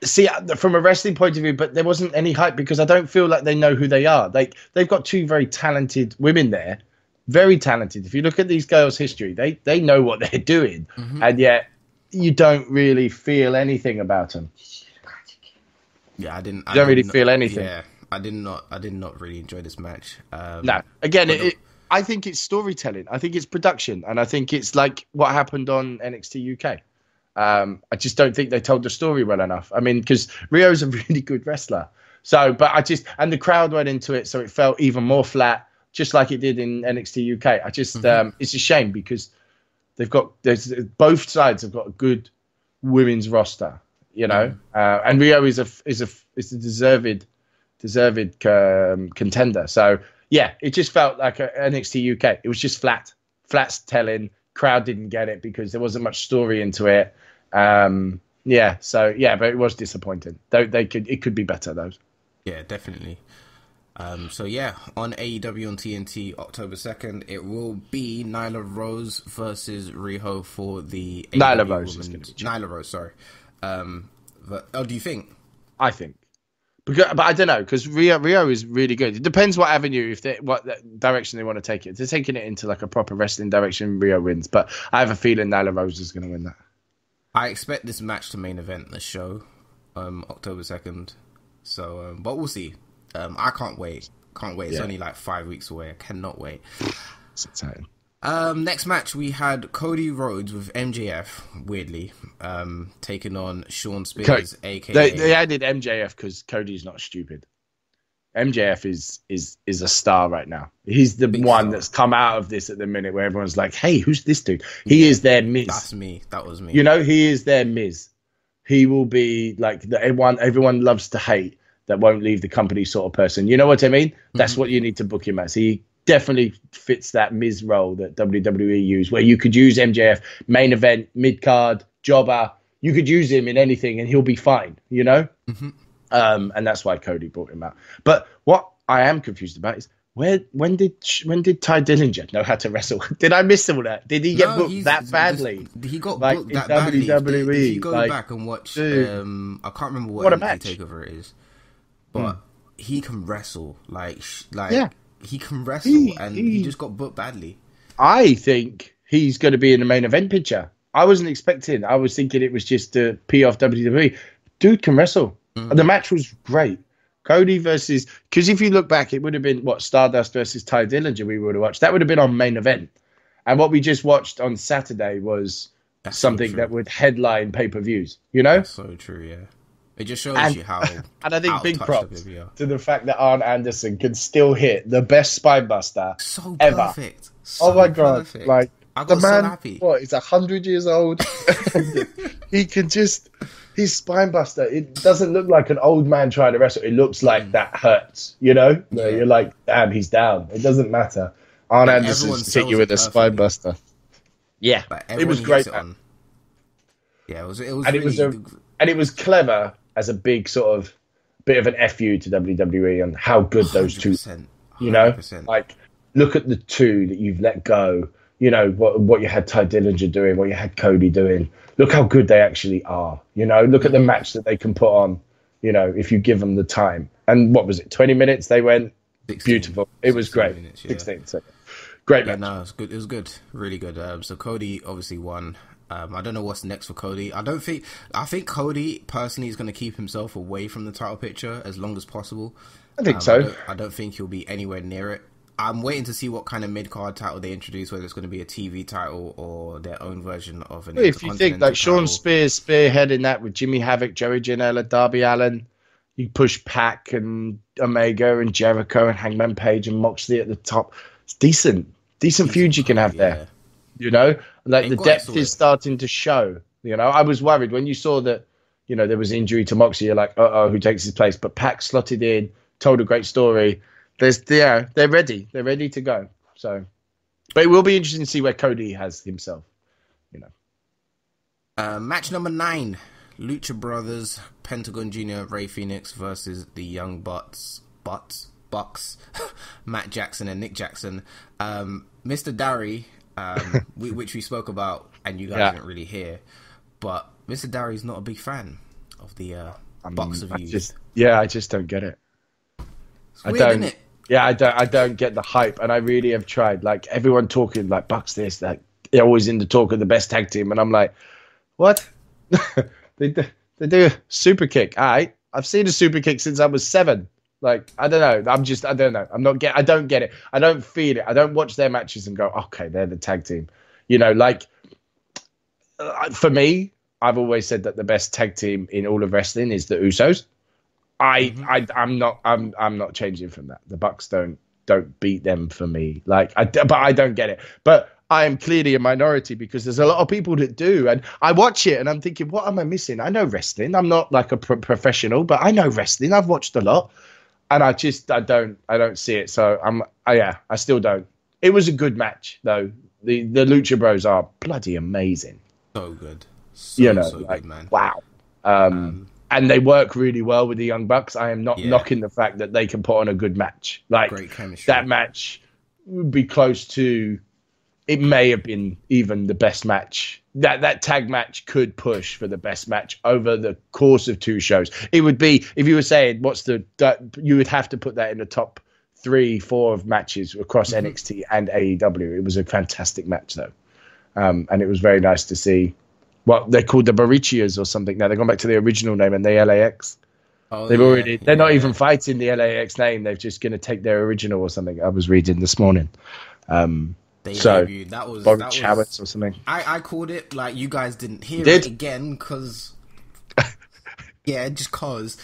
see uh, from a wrestling point of view, but there wasn't any hype because I don't feel like they know who they are. Like they've got two very talented women there, very talented. If you look at these girls' history, they they know what they're doing, and yet you don't really feel anything about them. Yeah, I didn't. I You don't did really not- feel anything. Yeah, I did not. I did not really enjoy this match. Um, No, again, it, the- it, I think it's storytelling. I think it's production, and I think it's like what happened on NXT UK. Um, I just don't think they told the story well enough. I mean, because Riho's a really good wrestler. So, but I just and the crowd went into it, so it felt even more flat, just like it did in NXT UK. I just um, it's a shame because they've got there's both sides have got a good women's roster, you know, uh, and Riho is a is a is a deserved deserved um, contender. So yeah, it just felt like a NXT UK. It was just flat, flat telling. Crowd didn't get it because there wasn't much story into it. Um, yeah, so yeah, but it was disappointing. They, they could it could be better though. Yeah, definitely. Um, so yeah, on AEW on TNT, October second, it will be Nyla Rose versus Riho for the Nyla AEW Rose is Nyla Rose. Sorry. Um, but, oh, do you think? I think. Because, but I don't know because Riho Riho is really good. It depends what avenue, if they what direction they want to take it. If they're taking it into like a proper wrestling direction, Riho wins. But I have a feeling Nyla Rose is going to win that. I expect this match to main event the show, um, October second. So, um, but we'll see. Um, I can't wait. Can't wait. It's Yeah. only like five weeks away. I cannot wait. It's exciting. Um, next match we had Cody Rhodes with MJF, weirdly, um, taking on Shawn Spears, aka They, they added MJF because Cody's not stupid. MJF is is is a star right now. He's the Big one star. that's come out of this at the minute where everyone's like, "Hey, who's this dude?" He is their Miz. That's me. That was me. You know, he is their Miz. He will be like the everyone everyone loves to hate that won't leave the company sort of person. You know what I mean? That's what you need to book him as. He definitely fits that Miz role that WWE use, where you could use MJF main event, mid card, jobber. You could use him in anything and he'll be fine. You know. Um, and that's why Cody brought him out. But what I am confused about is where when did when did Tye Dillinger know how to wrestle? did I miss all that? Did he get No, booked that this- badly? he got Like, booked that badly. If, they- if WWE, you go like, back and watch, dude. um, I can't remember what, What a match. Takeover it is, but he can wrestle. Like, sh- like Yeah. he can wrestle, He- and he- he just got booked badly. I think he's going to be in the main event picture. I wasn't expecting. I was thinking it was just to pee off WWE. Dude can wrestle. Mm. The match was great. Cody versus because if you look back, it would have been what Stardust versus Tye Dillinger we would have watched. That would have been on main event. And what we just watched on Saturday was That's something true. that would headline pay per views. You know, That's so true. Yeah, it just shows And- you how. and I think big props WWE to the fact that Arn Anderson can still hit the best spine buster So ever. perfect. So oh my god! perfect. Like I the got so man, happy. what? He's a hundred years old. he can just his spine buster. It doesn't look like an old man trying to wrestle. It looks like that hurts. You know, Mm. Yeah. you're like, damn, he's down. It doesn't matter. Arn And Anderson everyone hit you with a spine perfectly. buster. Yeah, Like, it was great, It Yeah, it was. It was and it was a and it was clever as a big sort of bit of an fu to WWE on how good those two 100%, You know, like look at the two that you've let go. You know what what you had Tye Dillinger doing, what you had Cody doing. Look how good they actually are. You know, look at the match that they can put on. You know, if you give them the time. And what was it? Twenty minutes they went. 16 Beautiful. It was great. minutes, yeah. Sixteen seconds. Great Yeah, match. no, it was good. It was good, really good. Um, so Cody obviously won. Um, I don't know what's next for Cody. I don't think. I think Cody personally is going to keep himself away from the title picture as long as possible. I think Um, so. I don't, I don't think he'll be anywhere near it. I'm waiting to see what kind of mid card title they introduce, whether it's going to be a TV title or their own version of an. if you think like Shawn. Spears spearheading that with Jimmy Havoc, Joey Janela, Darby Allin, you push Pac and Omega and Jericho and Hangman Page and Moxley at the top. It's decent, decent feud you can have there. You know, like the depth is starting to show. You know, I was worried when you saw that you know, there was injury to Moxie. You're like, uh oh, who takes his place? But Pac slotted in, told a great story. There's, yeah, they're ready. They're ready to go. So, but it will be interesting to see where Cody has himself. You know, Uh, match number nine: Lucha Brothers, Pentagon Junior, Rey Fénix versus the Young Bucks, Bucks, Bucks, Matt Jackson and Nick Jackson. Um, Mr. Darry, um, we, which we spoke about, and you guys Yeah. didn't really hear, but Mr. Darry's not a big fan of the uh, of I Youth. just, yeah, I just don't get it. It's I weird, don't. innit? Yeah, I don't. I don't get the hype, and I really have tried. Like everyone talking like Bucks this, that they're always in the talk of the best tag team, and I'm like, what? they do, they do a super kick. All right, I've seen a super kick since I was seven. Like I don't know. I'm just I don't know. I'm not get. I don't get it. I don't feel it. I don't watch their matches and go, okay, they're the tag team. You know, like uh, for me, I've always said that the best tag team in all of wrestling is the Usos. I, I, I'm not, I'm, I'm not changing from that. The Bucks don't, don't beat them for me. Like, I, but I don't get it. But I am clearly a minority because there's a lot of people that do, and I watch it and I'm thinking, what am I missing? I know wrestling. I'm not like a pro- professional, but I know wrestling. I've watched a lot, and I just, I don't, I don't see it. So I'm, I, yeah, I still don't. It was a good match though. The, the Lucha Bros are bloody amazing So good. So, you know, so like, good, man. wow. Um, and they work really well with the Young Bucks. I am not Yeah. knocking the fact that they can put on a good match. Like Great chemistry. that match would be close to. It may have been even the best match. That that tag match could push for the best match over the course of two shows. It would be if you were saying what's the that, you would have to put that in the top three, four of matches across NXT and AEW. It was a fantastic match though, um, and it was very nice to see. What they're called the Barichias or something now. They've gone back to the original name and the LAX. Oh, They've yeah, already they're not even fighting the LAX name. They're just going to take their original or something. I was reading this morning. Um, They so, debuted. That was Bobby that was, Chavez or something. I, I called it like you guys didn't hear did? it again because yeah, just cause.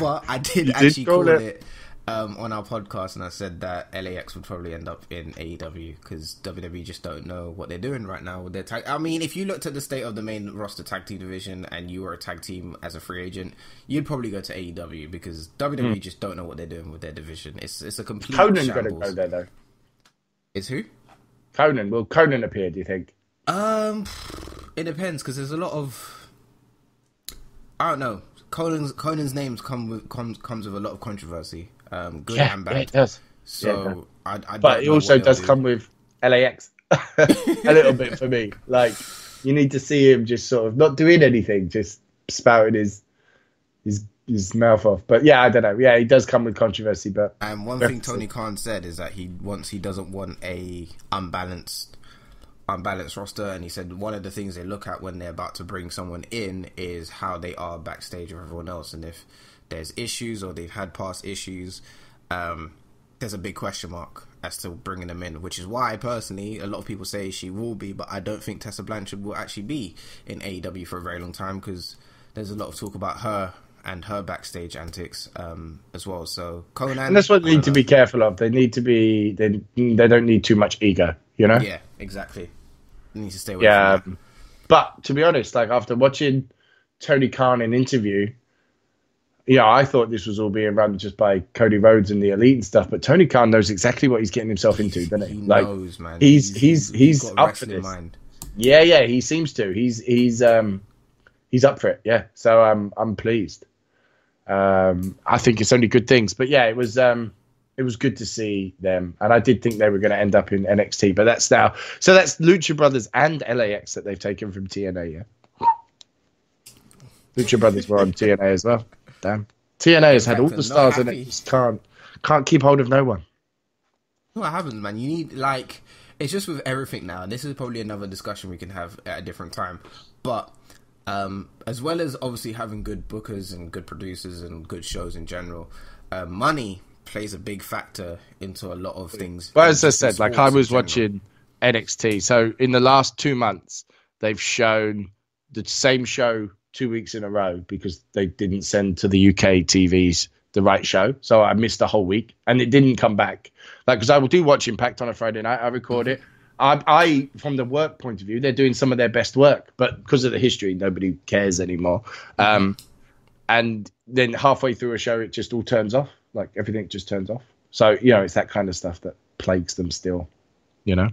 But I did, did actually call call it. it, um, on our podcast, and I said that LAX would probably end up in AEW because WWE just don't know what they're doing right now with their tag. I mean, if you looked at the state of the main roster tag team division and you were a tag team as a free agent, you'd probably go to AEW because WWE just don't know what they're doing with their division. It's it's a complete Hmm. Konnan got to go there though. Is who? Konnan will Konnan appear? Do you think? Um, it depends because there's a lot of I don't know. Konnan's Konnan's names come with comes comes with a lot of controversy, um, good and bad. yeah, it does. So Yeah. I, I But it also does do. come with LAX a little bit for me. Like you need to see him just sort of not doing anything, just spouting his his his mouth off. But yeah, I don't know. Yeah, he does come with controversy, but And one thing Tony Khan said is that he wants he doesn't want a unbalanced unbalanced roster and he said one of the things they look at when they're about to bring someone in is how they are backstage with everyone else and if there's issues or they've had past issues um there's a big question mark as to bringing them in which is why personally a lot of people say she will be but I don't think Tessa Blanchard will actually be in AEW for a very long time because there's a lot of talk about her and her backstage antics um, as well. So Konnan, and that's what they need to be careful of. They need to be they they don't need too much ego, you know. Yeah, exactly. You need to stay away Yeah, but to be honest, like after watching Tony Khan in interview, yeah, I thought this was all being run just by Cody Rhodes and the elite and stuff. But Tony Khan knows exactly what he's getting himself into, doesn't he? He like, knows, man. he's- he's- he's got up for this. Mind. yeah, yeah, he seems to. He's he's um he's up for it. Yeah, so um, I'm pleased. Um, I think it's only good things. But yeah, it was um it was good to see them, and I did think they were going to end up in NXT, but that's now. So that's Lucha Brothers and LAX that they've taken from TNA. Yeah, Lucha Brothers were on TNA as well. Damn, TNA has had all the stars in it, just can't can't keep hold of no one. What happens, man? You need like it's just with everything now. And this is probably another discussion we can have at a different time. But um, as well as obviously having good bookers and good producers and good shows in general, uh, money plays a big factor into a lot of things. But as I said, like I was watching NXT. So in the last two months, they've shown the same show two weeks in a row because they didn't send to the UK TVs the right show. So I missed a whole week and it didn't come back. Like, because I will do watch Impact on a Friday night, I record it. I, I, from the work point of view, they're doing some of their best work, but because of the history, nobody cares anymore. Um, and then halfway through a show, it just all turns off. Like everything just turns off. So you know, it's that kind of stuff that plagues them still. You know,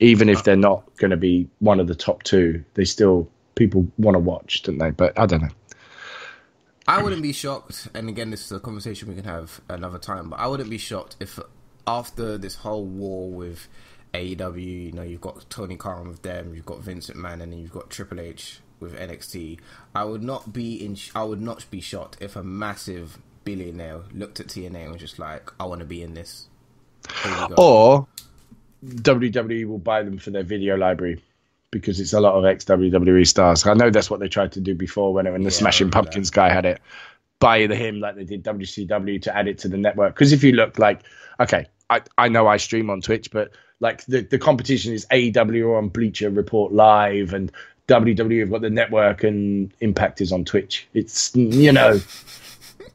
even if they're not going to be one of the top two, they still people want to watch, don't they? But I don't know. I wouldn't be shocked, and again, this is a conversation we can have another time. But I wouldn't be shocked if after this whole war with AEW, you know, you've got Tony Khan with them, you've got Vincent McMahon, and then you've got Triple H with NXT. I would not be in. I would not be shocked if a massive billionaire looked at TNA and was just like, "I want to be in this." Here we go. Or WWE will buy them for their video library because it's a lot of ex WWE stars. I know that's what they tried to do before when, when the Yeah, Smashing Pumpkins guy had it. Buy the him like they did WCW to add it to the network. Because if you look like, okay, I, I know I stream on Twitch, but like the, the competition is AEW on Bleacher Report Live and WWE have got the network and Impact is on Twitch. It's, you know,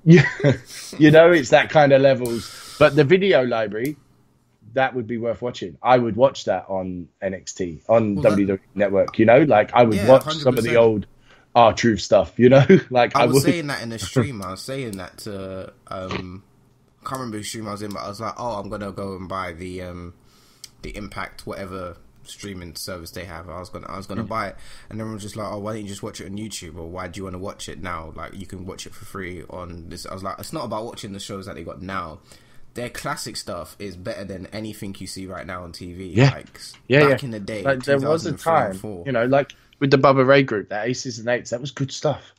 you, you know, it's that kind of levels. But the video library, that would be worth watching. I would watch that on NXT on Well, that- WWE Network. You know, like I would Yeah, watch some of the old R Truth stuff. You know, like I, I was would. saying that in the stream. I was saying that to um, I can't remember whose stream I was in, but I was like, "Oh, I'm gonna go and buy the um, the Impact whatever streaming service they have." I was gonna I was Mm. gonna buy it, and everyone was just like, "Oh, why don't you just watch it on YouTube? Or why do you want to watch it now? Like you can watch it for free on this." I was like, "It's not about watching the shows that they got now." Their classic stuff is better than anything you see right now on TV. Yeah. like yeah, back yeah. in the day, like there was a time, you know, like with the Bubba Ray group, that Aces and Eights, that was good stuff.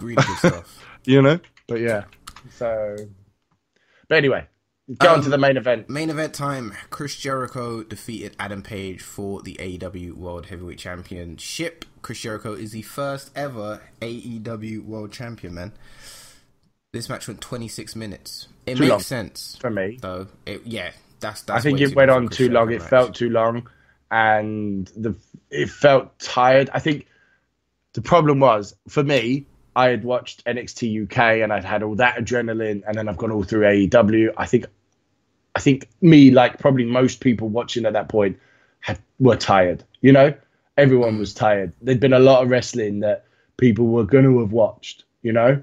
really good stuff. You know, but yeah. So, but anyway, go on Um, to the main event. Main event time: Chris Jericho defeated Adam Page for the AEW World Heavyweight Championship. Chris Jericho is the first ever AEW World Champion. Man, this match went 26 minutes. It Too makes long. sense, For me, though. It yeah, that's I think it went on Chris too long. Jericho It match. felt too long, and the it felt tired. I think the problem was for me. I had watched NXT UK and I'd had all that adrenaline, and then I've gone all through AEW. I think, I think me, like probably most people watching at that point, had were tired. You know, everyone was tired. There'd been a lot of wrestling that people were going to have watched. You know,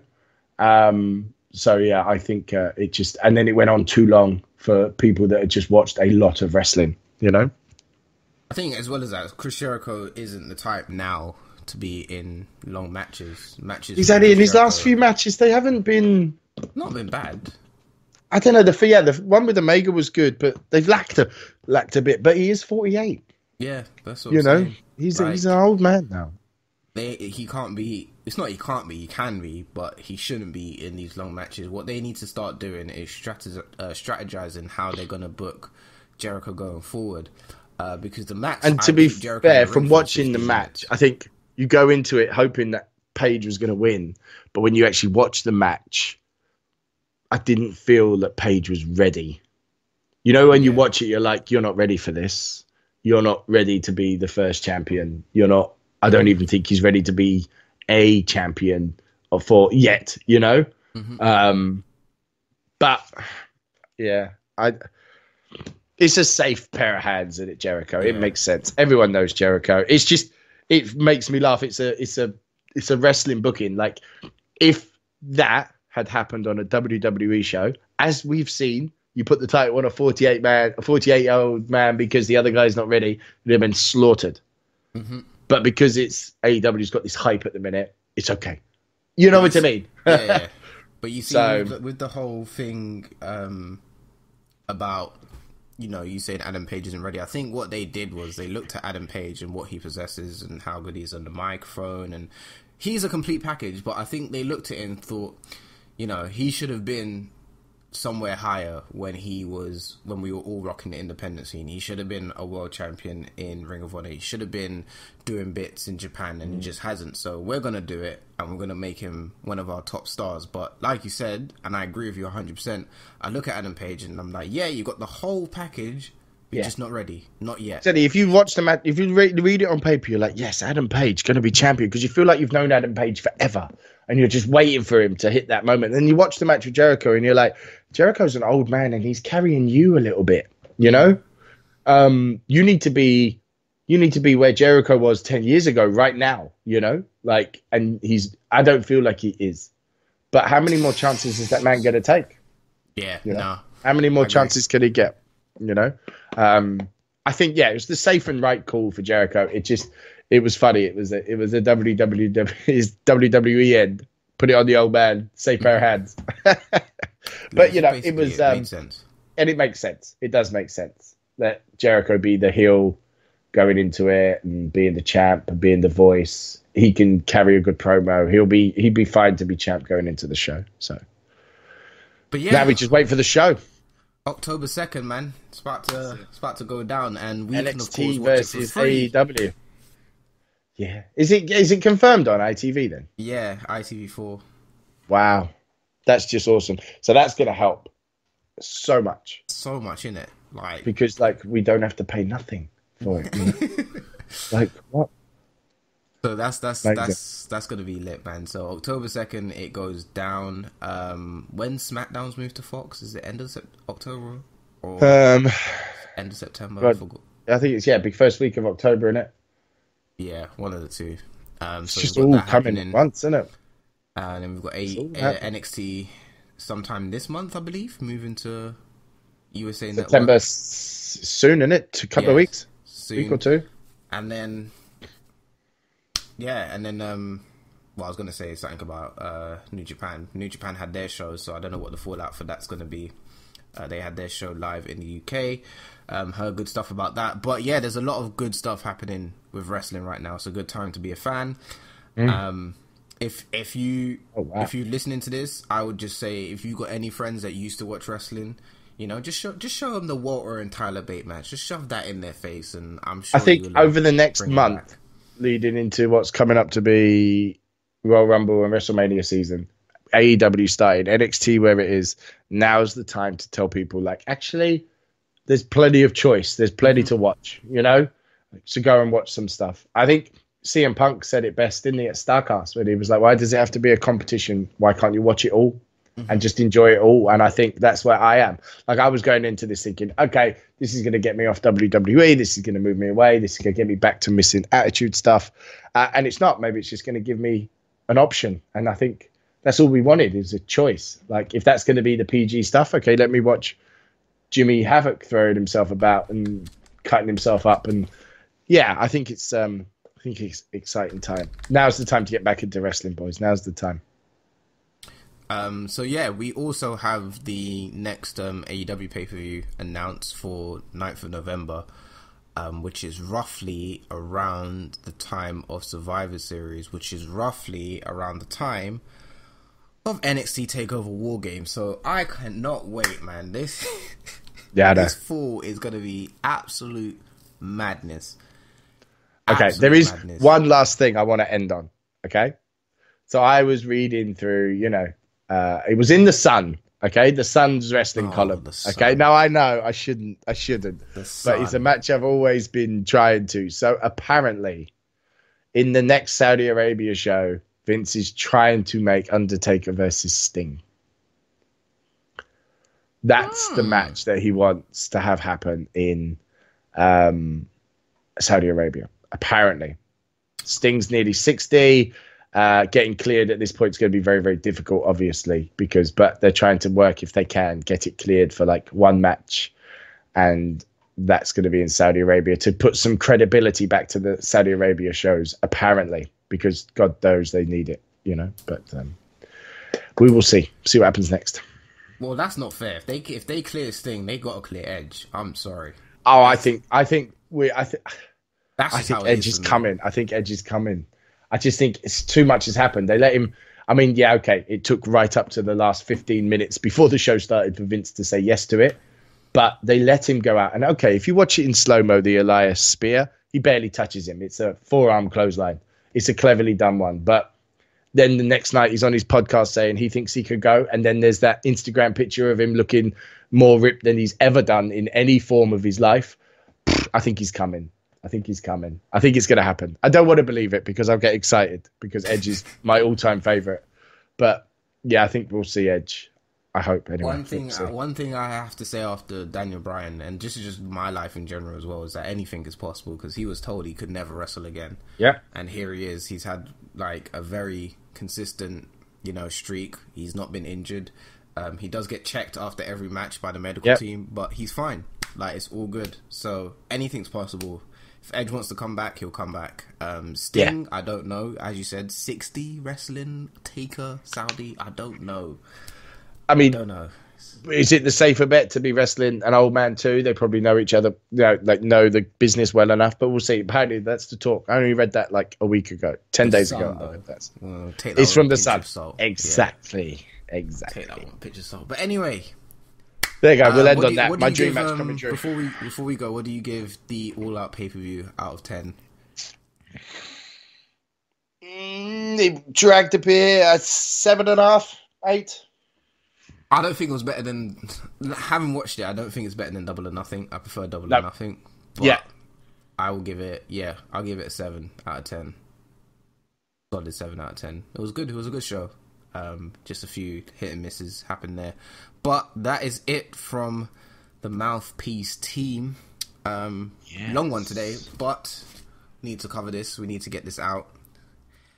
um, so yeah, I think uh, it just and then it went on too long for people that had just watched a lot of wrestling. You know, I think as well as that, Chris Jericho isn't the type now to be in long matches. Matches. he's had with it in his last few matches. They haven't been. not been bad. I don't know. The yeah, the one with Omega was good, but they've lacked a lacked a bit. But he is forty eight. Yeah, that's what You I'm know, saying. he's Like- he's an old man now. they he can't be it's not he can't be he can be but he shouldn't be in these long matches what they need to start doing is strategize, uh, strategizing how they're going to book jericho going forward uh, because the match And I to be Jericho fair, from watching the match, minutes. I think you go into it hoping that Page was going to win, but when you actually watch the match, I didn't feel that Page was ready. You know, when you watch it, you're like, you're not ready for this. You're not ready to be the first champion. You're not. I don't even think he's ready to be a champion or for yet. You know. Mhm. Um, but yeah, I. It's a safe pair of hands in it, Jericho. It makes sense. Everyone knows Jericho. It's just it makes me laugh. It's a it's a it's a wrestling booking. Like if that had happened on a WWE show, as we've seen, you put the title on a 48 man, a 48 year old man because the other guy's not ready, they've been slaughtered. Mhm. But because it's AEW's got this hype at the minute, it's okay. You know what I mean? yeah, yeah. But you see, So- with, the, with the whole thing um, about you know you saying Adam Page isn't ready, I think what they did was they looked at Adam Page and what he possesses and how good he is on the microphone, and he's a complete package. But I think they looked at it and thought, you know, he should have been somewhere higher when he was when we were all rocking the independent scene. He should have been a world champion in Ring of Honor. He should have been doing bits in Japan and he mm. just hasn't. So we're gonna do it and we're gonna make him one of our top stars. But like you said, and I agree with you hundred percent, I look at Adam Page and I'm like, Yeah, you got the whole package, you're Yeah. just not ready. Not yet. Teddy, if you watch the match, if you read, read it on paper, you're like, yes, Adam Page going to be champion because you feel like you've known Adam Page forever, and you're just waiting for him to hit that moment. And then you watch the match with Jericho, and you're like, Jericho's an old man, and he's carrying you a little bit, you know. um, you need to be you need to be where Jericho was 10 years ago right now, you know? Like and he's I don't feel like he is. But how many more chances is that man going to take? Yeah, You know? no. How many more chances could he get? You know? Um I think yeah, it was the safe and right call for Jericho. It just it was funny. It was a, it was a WWE WWE end. Put it on the old man, safe pair of hands. but you know, it was um, and it makes sense. It does make sense that Jericho be the heel going into it and being the champ and being the voice. He can carry a good promo. He'll be he'd be fine to be champ going into the show. So But yeah, now we just wait for the show. October second, man. It's about to it's about to go down, and we can of course NXT watch versus. AEW. Yeah, is it is it confirmed on ITV then? Yeah, ITV4. Wow, that's just awesome. So that's gonna help so much So much in it, like because like we don't have to pay nothing for it. you know? like what? So that's that's that's that's gonna be lit, man. So October second, it goes down. Um, when SmackDown's moved to Fox, is it end of Sep- October or Um, end of September? I God. I think it's yeah, big first week of October, isn't it? Yeah, one of the two. Um, It's so just all coming happening, at once, isn't it? and then we've got a, all uh. NXT sometime this month, I believe, moving to USA September Network s- soon, isn't it? A couple Yeah, of weeks, soon. week or two. and then yeah, and then um, well, I was gonna say something about uh New Japan. New Japan had their show, so I don't know what the fallout for that's gonna be. Uh, they had their show live in the UK. Um, heard good stuff about that, but yeah, there's a lot of good stuff happening with wrestling right now. It's a good time to be a fan. Um, if if you Oh, wow. if you're listening to this, I would just say if you got any friends that used to watch wrestling, you know, just show just show them the Walter and Tyler Bate match. Just shove that in their face, and I'm sure. I think over the next month, leading into what's coming up to be Royal Rumble and WrestleMania season, AEW started, NXT where it is. Now's the time to tell people like, actually, there's plenty of choice. There's plenty to watch. You know, so go and watch some stuff. I think CM Punk said it best, didn't he, at Starcast, when he was like, "Why does it have to be a competition? Why can't you watch it all?" And just enjoy it all, and I think that's where I am. Like I was going into this thinking, okay, this is going to get me off WWE. This is going to move me away. This is going to get me back to missing attitude stuff, uh, and it's not. Maybe it's just going to give me an option, and I think that's all we wanted is a choice. Like if that's going to be the PG stuff, okay, let me watch Jimmy Havoc throwing himself about and cutting himself up, and yeah, I think it's um, I think it's exciting time. Now's the time to get back into wrestling, boys. Now's the time. Um, so yeah, we also have the next um, AEW pay per view announced for 9th of November, um, which is roughly around the time of Survivor Series, which is roughly around the time of NXT Takeover War Game. So I cannot wait, man. This Yeah, this fall is gonna be absolute madness. Okay, Absolute there is madness. one last thing I want to end on. Okay, so I was reading through, you know, uh, it was in the Sun. Okay, the Sun's wrestling Oh, column. Okay, now I know I shouldn't, I shouldn't, but it's a match I've always been trying to. So apparently, in the next Saudi Arabia show, Vince is trying to make Undertaker versus Sting. That's the Hmm. match that he wants to have happen in um, Saudi Arabia. Apparently, Sting's nearly sixty. Uh, getting cleared at this point is going to be very, very difficult, obviously, because but they're trying to work if they can get it cleared for like one match, and that's going to be in Saudi Arabia to put some credibility back to the Saudi Arabia shows. Apparently, because God knows they need it, you know. But um, we will see. See what happens next. Well, that's not fair. If they if they clear Sting, they got a clear Edge. I'm sorry. Oh, I think I think we I think. That's I think Edge is me. coming. I think Edge is coming. I just think it's too much has happened. They let him. I mean, yeah, okay. It took right up to the last 15 minutes before the show started for Vince to say yes to it, but they let him go out. And okay, if you watch it in slow mo, the Elias spear, he barely touches him. It's a forearm clothesline. It's a cleverly done one. But then the next night he's on his podcast saying he thinks he could go, and then there's that Instagram picture of him looking more ripped than he's ever done in any form of his life. I think he's coming. I think he's coming. I think it's going to happen. I don't want to believe it because I'll get excited because Edge is my all-time favorite. But yeah, I think we'll see Edge. I hope anyway. One thing, uh, one thing I have to say after Daniel Bryan, and this is just my life in general as well, is that anything is possible because he was told he could never wrestle again, yeah, and here he is. He's had like a very consistent, you know, streak. He's not been injured. Um, he does get checked after every match by the medical Yep. team, but he's fine. Like it's all good. So anything's possible. If Edge wants to come back, he'll come back. Um, Sting, I don't know. As you said, sixty wrestling Taker Saudi. I don't know. I mean, Don't know. is it the safer bet to be wrestling an old man too? They probably know each other, you know, like know the business well enough. But we'll see. Apparently, that's the talk. I only read that like a week ago, ten days Sun, ago. I though. read that. Well, that It's from the sun. salt. Yeah, Exactly. take Exactly. that one, of salt. But anyway, There you go. We'll uh, end on you- that. My dream give, match um, coming true. Before we before we go, what do you give the All Out pay per view out of ten? Mm, it dragged a bit at seven and a half, eight. I don't think it was better than having watched it. I don't think it's better than Double or Nothing. I prefer Double No. or Nothing. But Yeah. I will give it. Yeah, I'll give it a seven out of ten. Solid seven out of ten. It was good. It was a good show. Um, just a few hit and misses happened there, but that is it from the mouthpiece team. Um, long one today, but need to cover this. We need to get this out.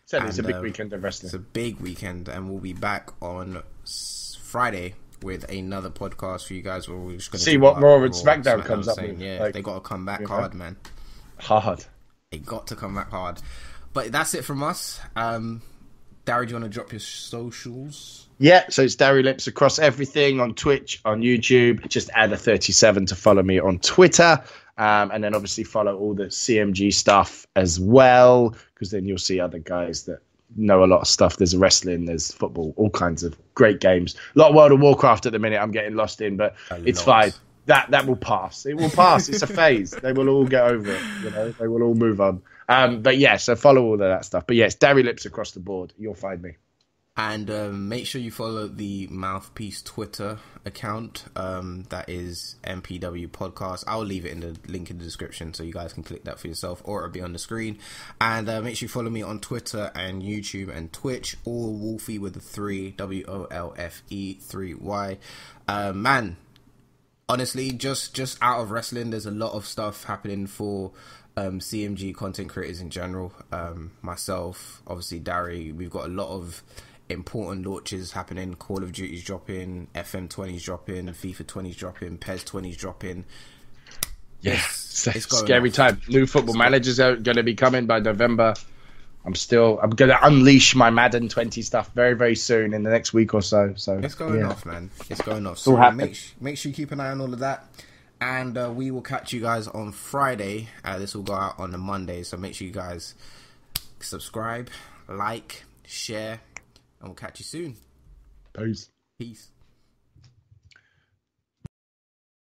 Said it's a big uh, weekend of wrestling. It's a big weekend, and we'll be back on Friday with another podcast for you guys. Where we're just going to See what Raw and SmackDown comes up saying, with, Yeah, like, they got to come back hard, man. Hard. They got to come back hard. But that's it from us. Um, Darry, do you want to drop your socials? Yeah, so it's Darry Lips across everything on Twitch, on YouTube. Just add a 37 to follow me on Twitter. Um, and then obviously follow all the CMG stuff as well, because then you'll see other guys that know a lot of stuff. There's wrestling, there's football, all kinds of great games. A lot of World of Warcraft at the minute I'm getting lost in, but A it's lot. fine. That that will pass. It will pass. It's a phase. They will all get over it. You know, they will all move on. Um, but yeah, so follow all of that stuff. But yes, Darry Lips across the board. You'll find me. And um, make sure you follow the Mouthpiece Twitter account. Um, that is MPW Podcast. I'll leave it in the link in the description so you guys can click that for yourself, or it'll be on the screen. And uh, make sure you follow me on Twitter and YouTube and Twitch. All Wolfie with the three W O L F E three Y. Uh, man, honestly, just just out of wrestling, there's a lot of stuff happening for um, CMG content creators in general. Um, myself, obviously, Darry, we've got a lot of important launches happening. Call of Duty's dropping, FM 20's dropping, FIFA 20's dropping, PES 20's dropping. Yeah, It's- it's, it's scary off. time. New football managers are going to be coming by November. I'm still. I'm going to unleash my Madden 20 stuff very, very soon in the next week or so. So It's going yeah. off, man. It's going off. So make make sure you keep an eye on all of that. And uh, we will catch you guys on Friday. Uh, this will go out on the Monday, so make sure you guys subscribe, like, share, and we'll catch you soon. Peace. Peace.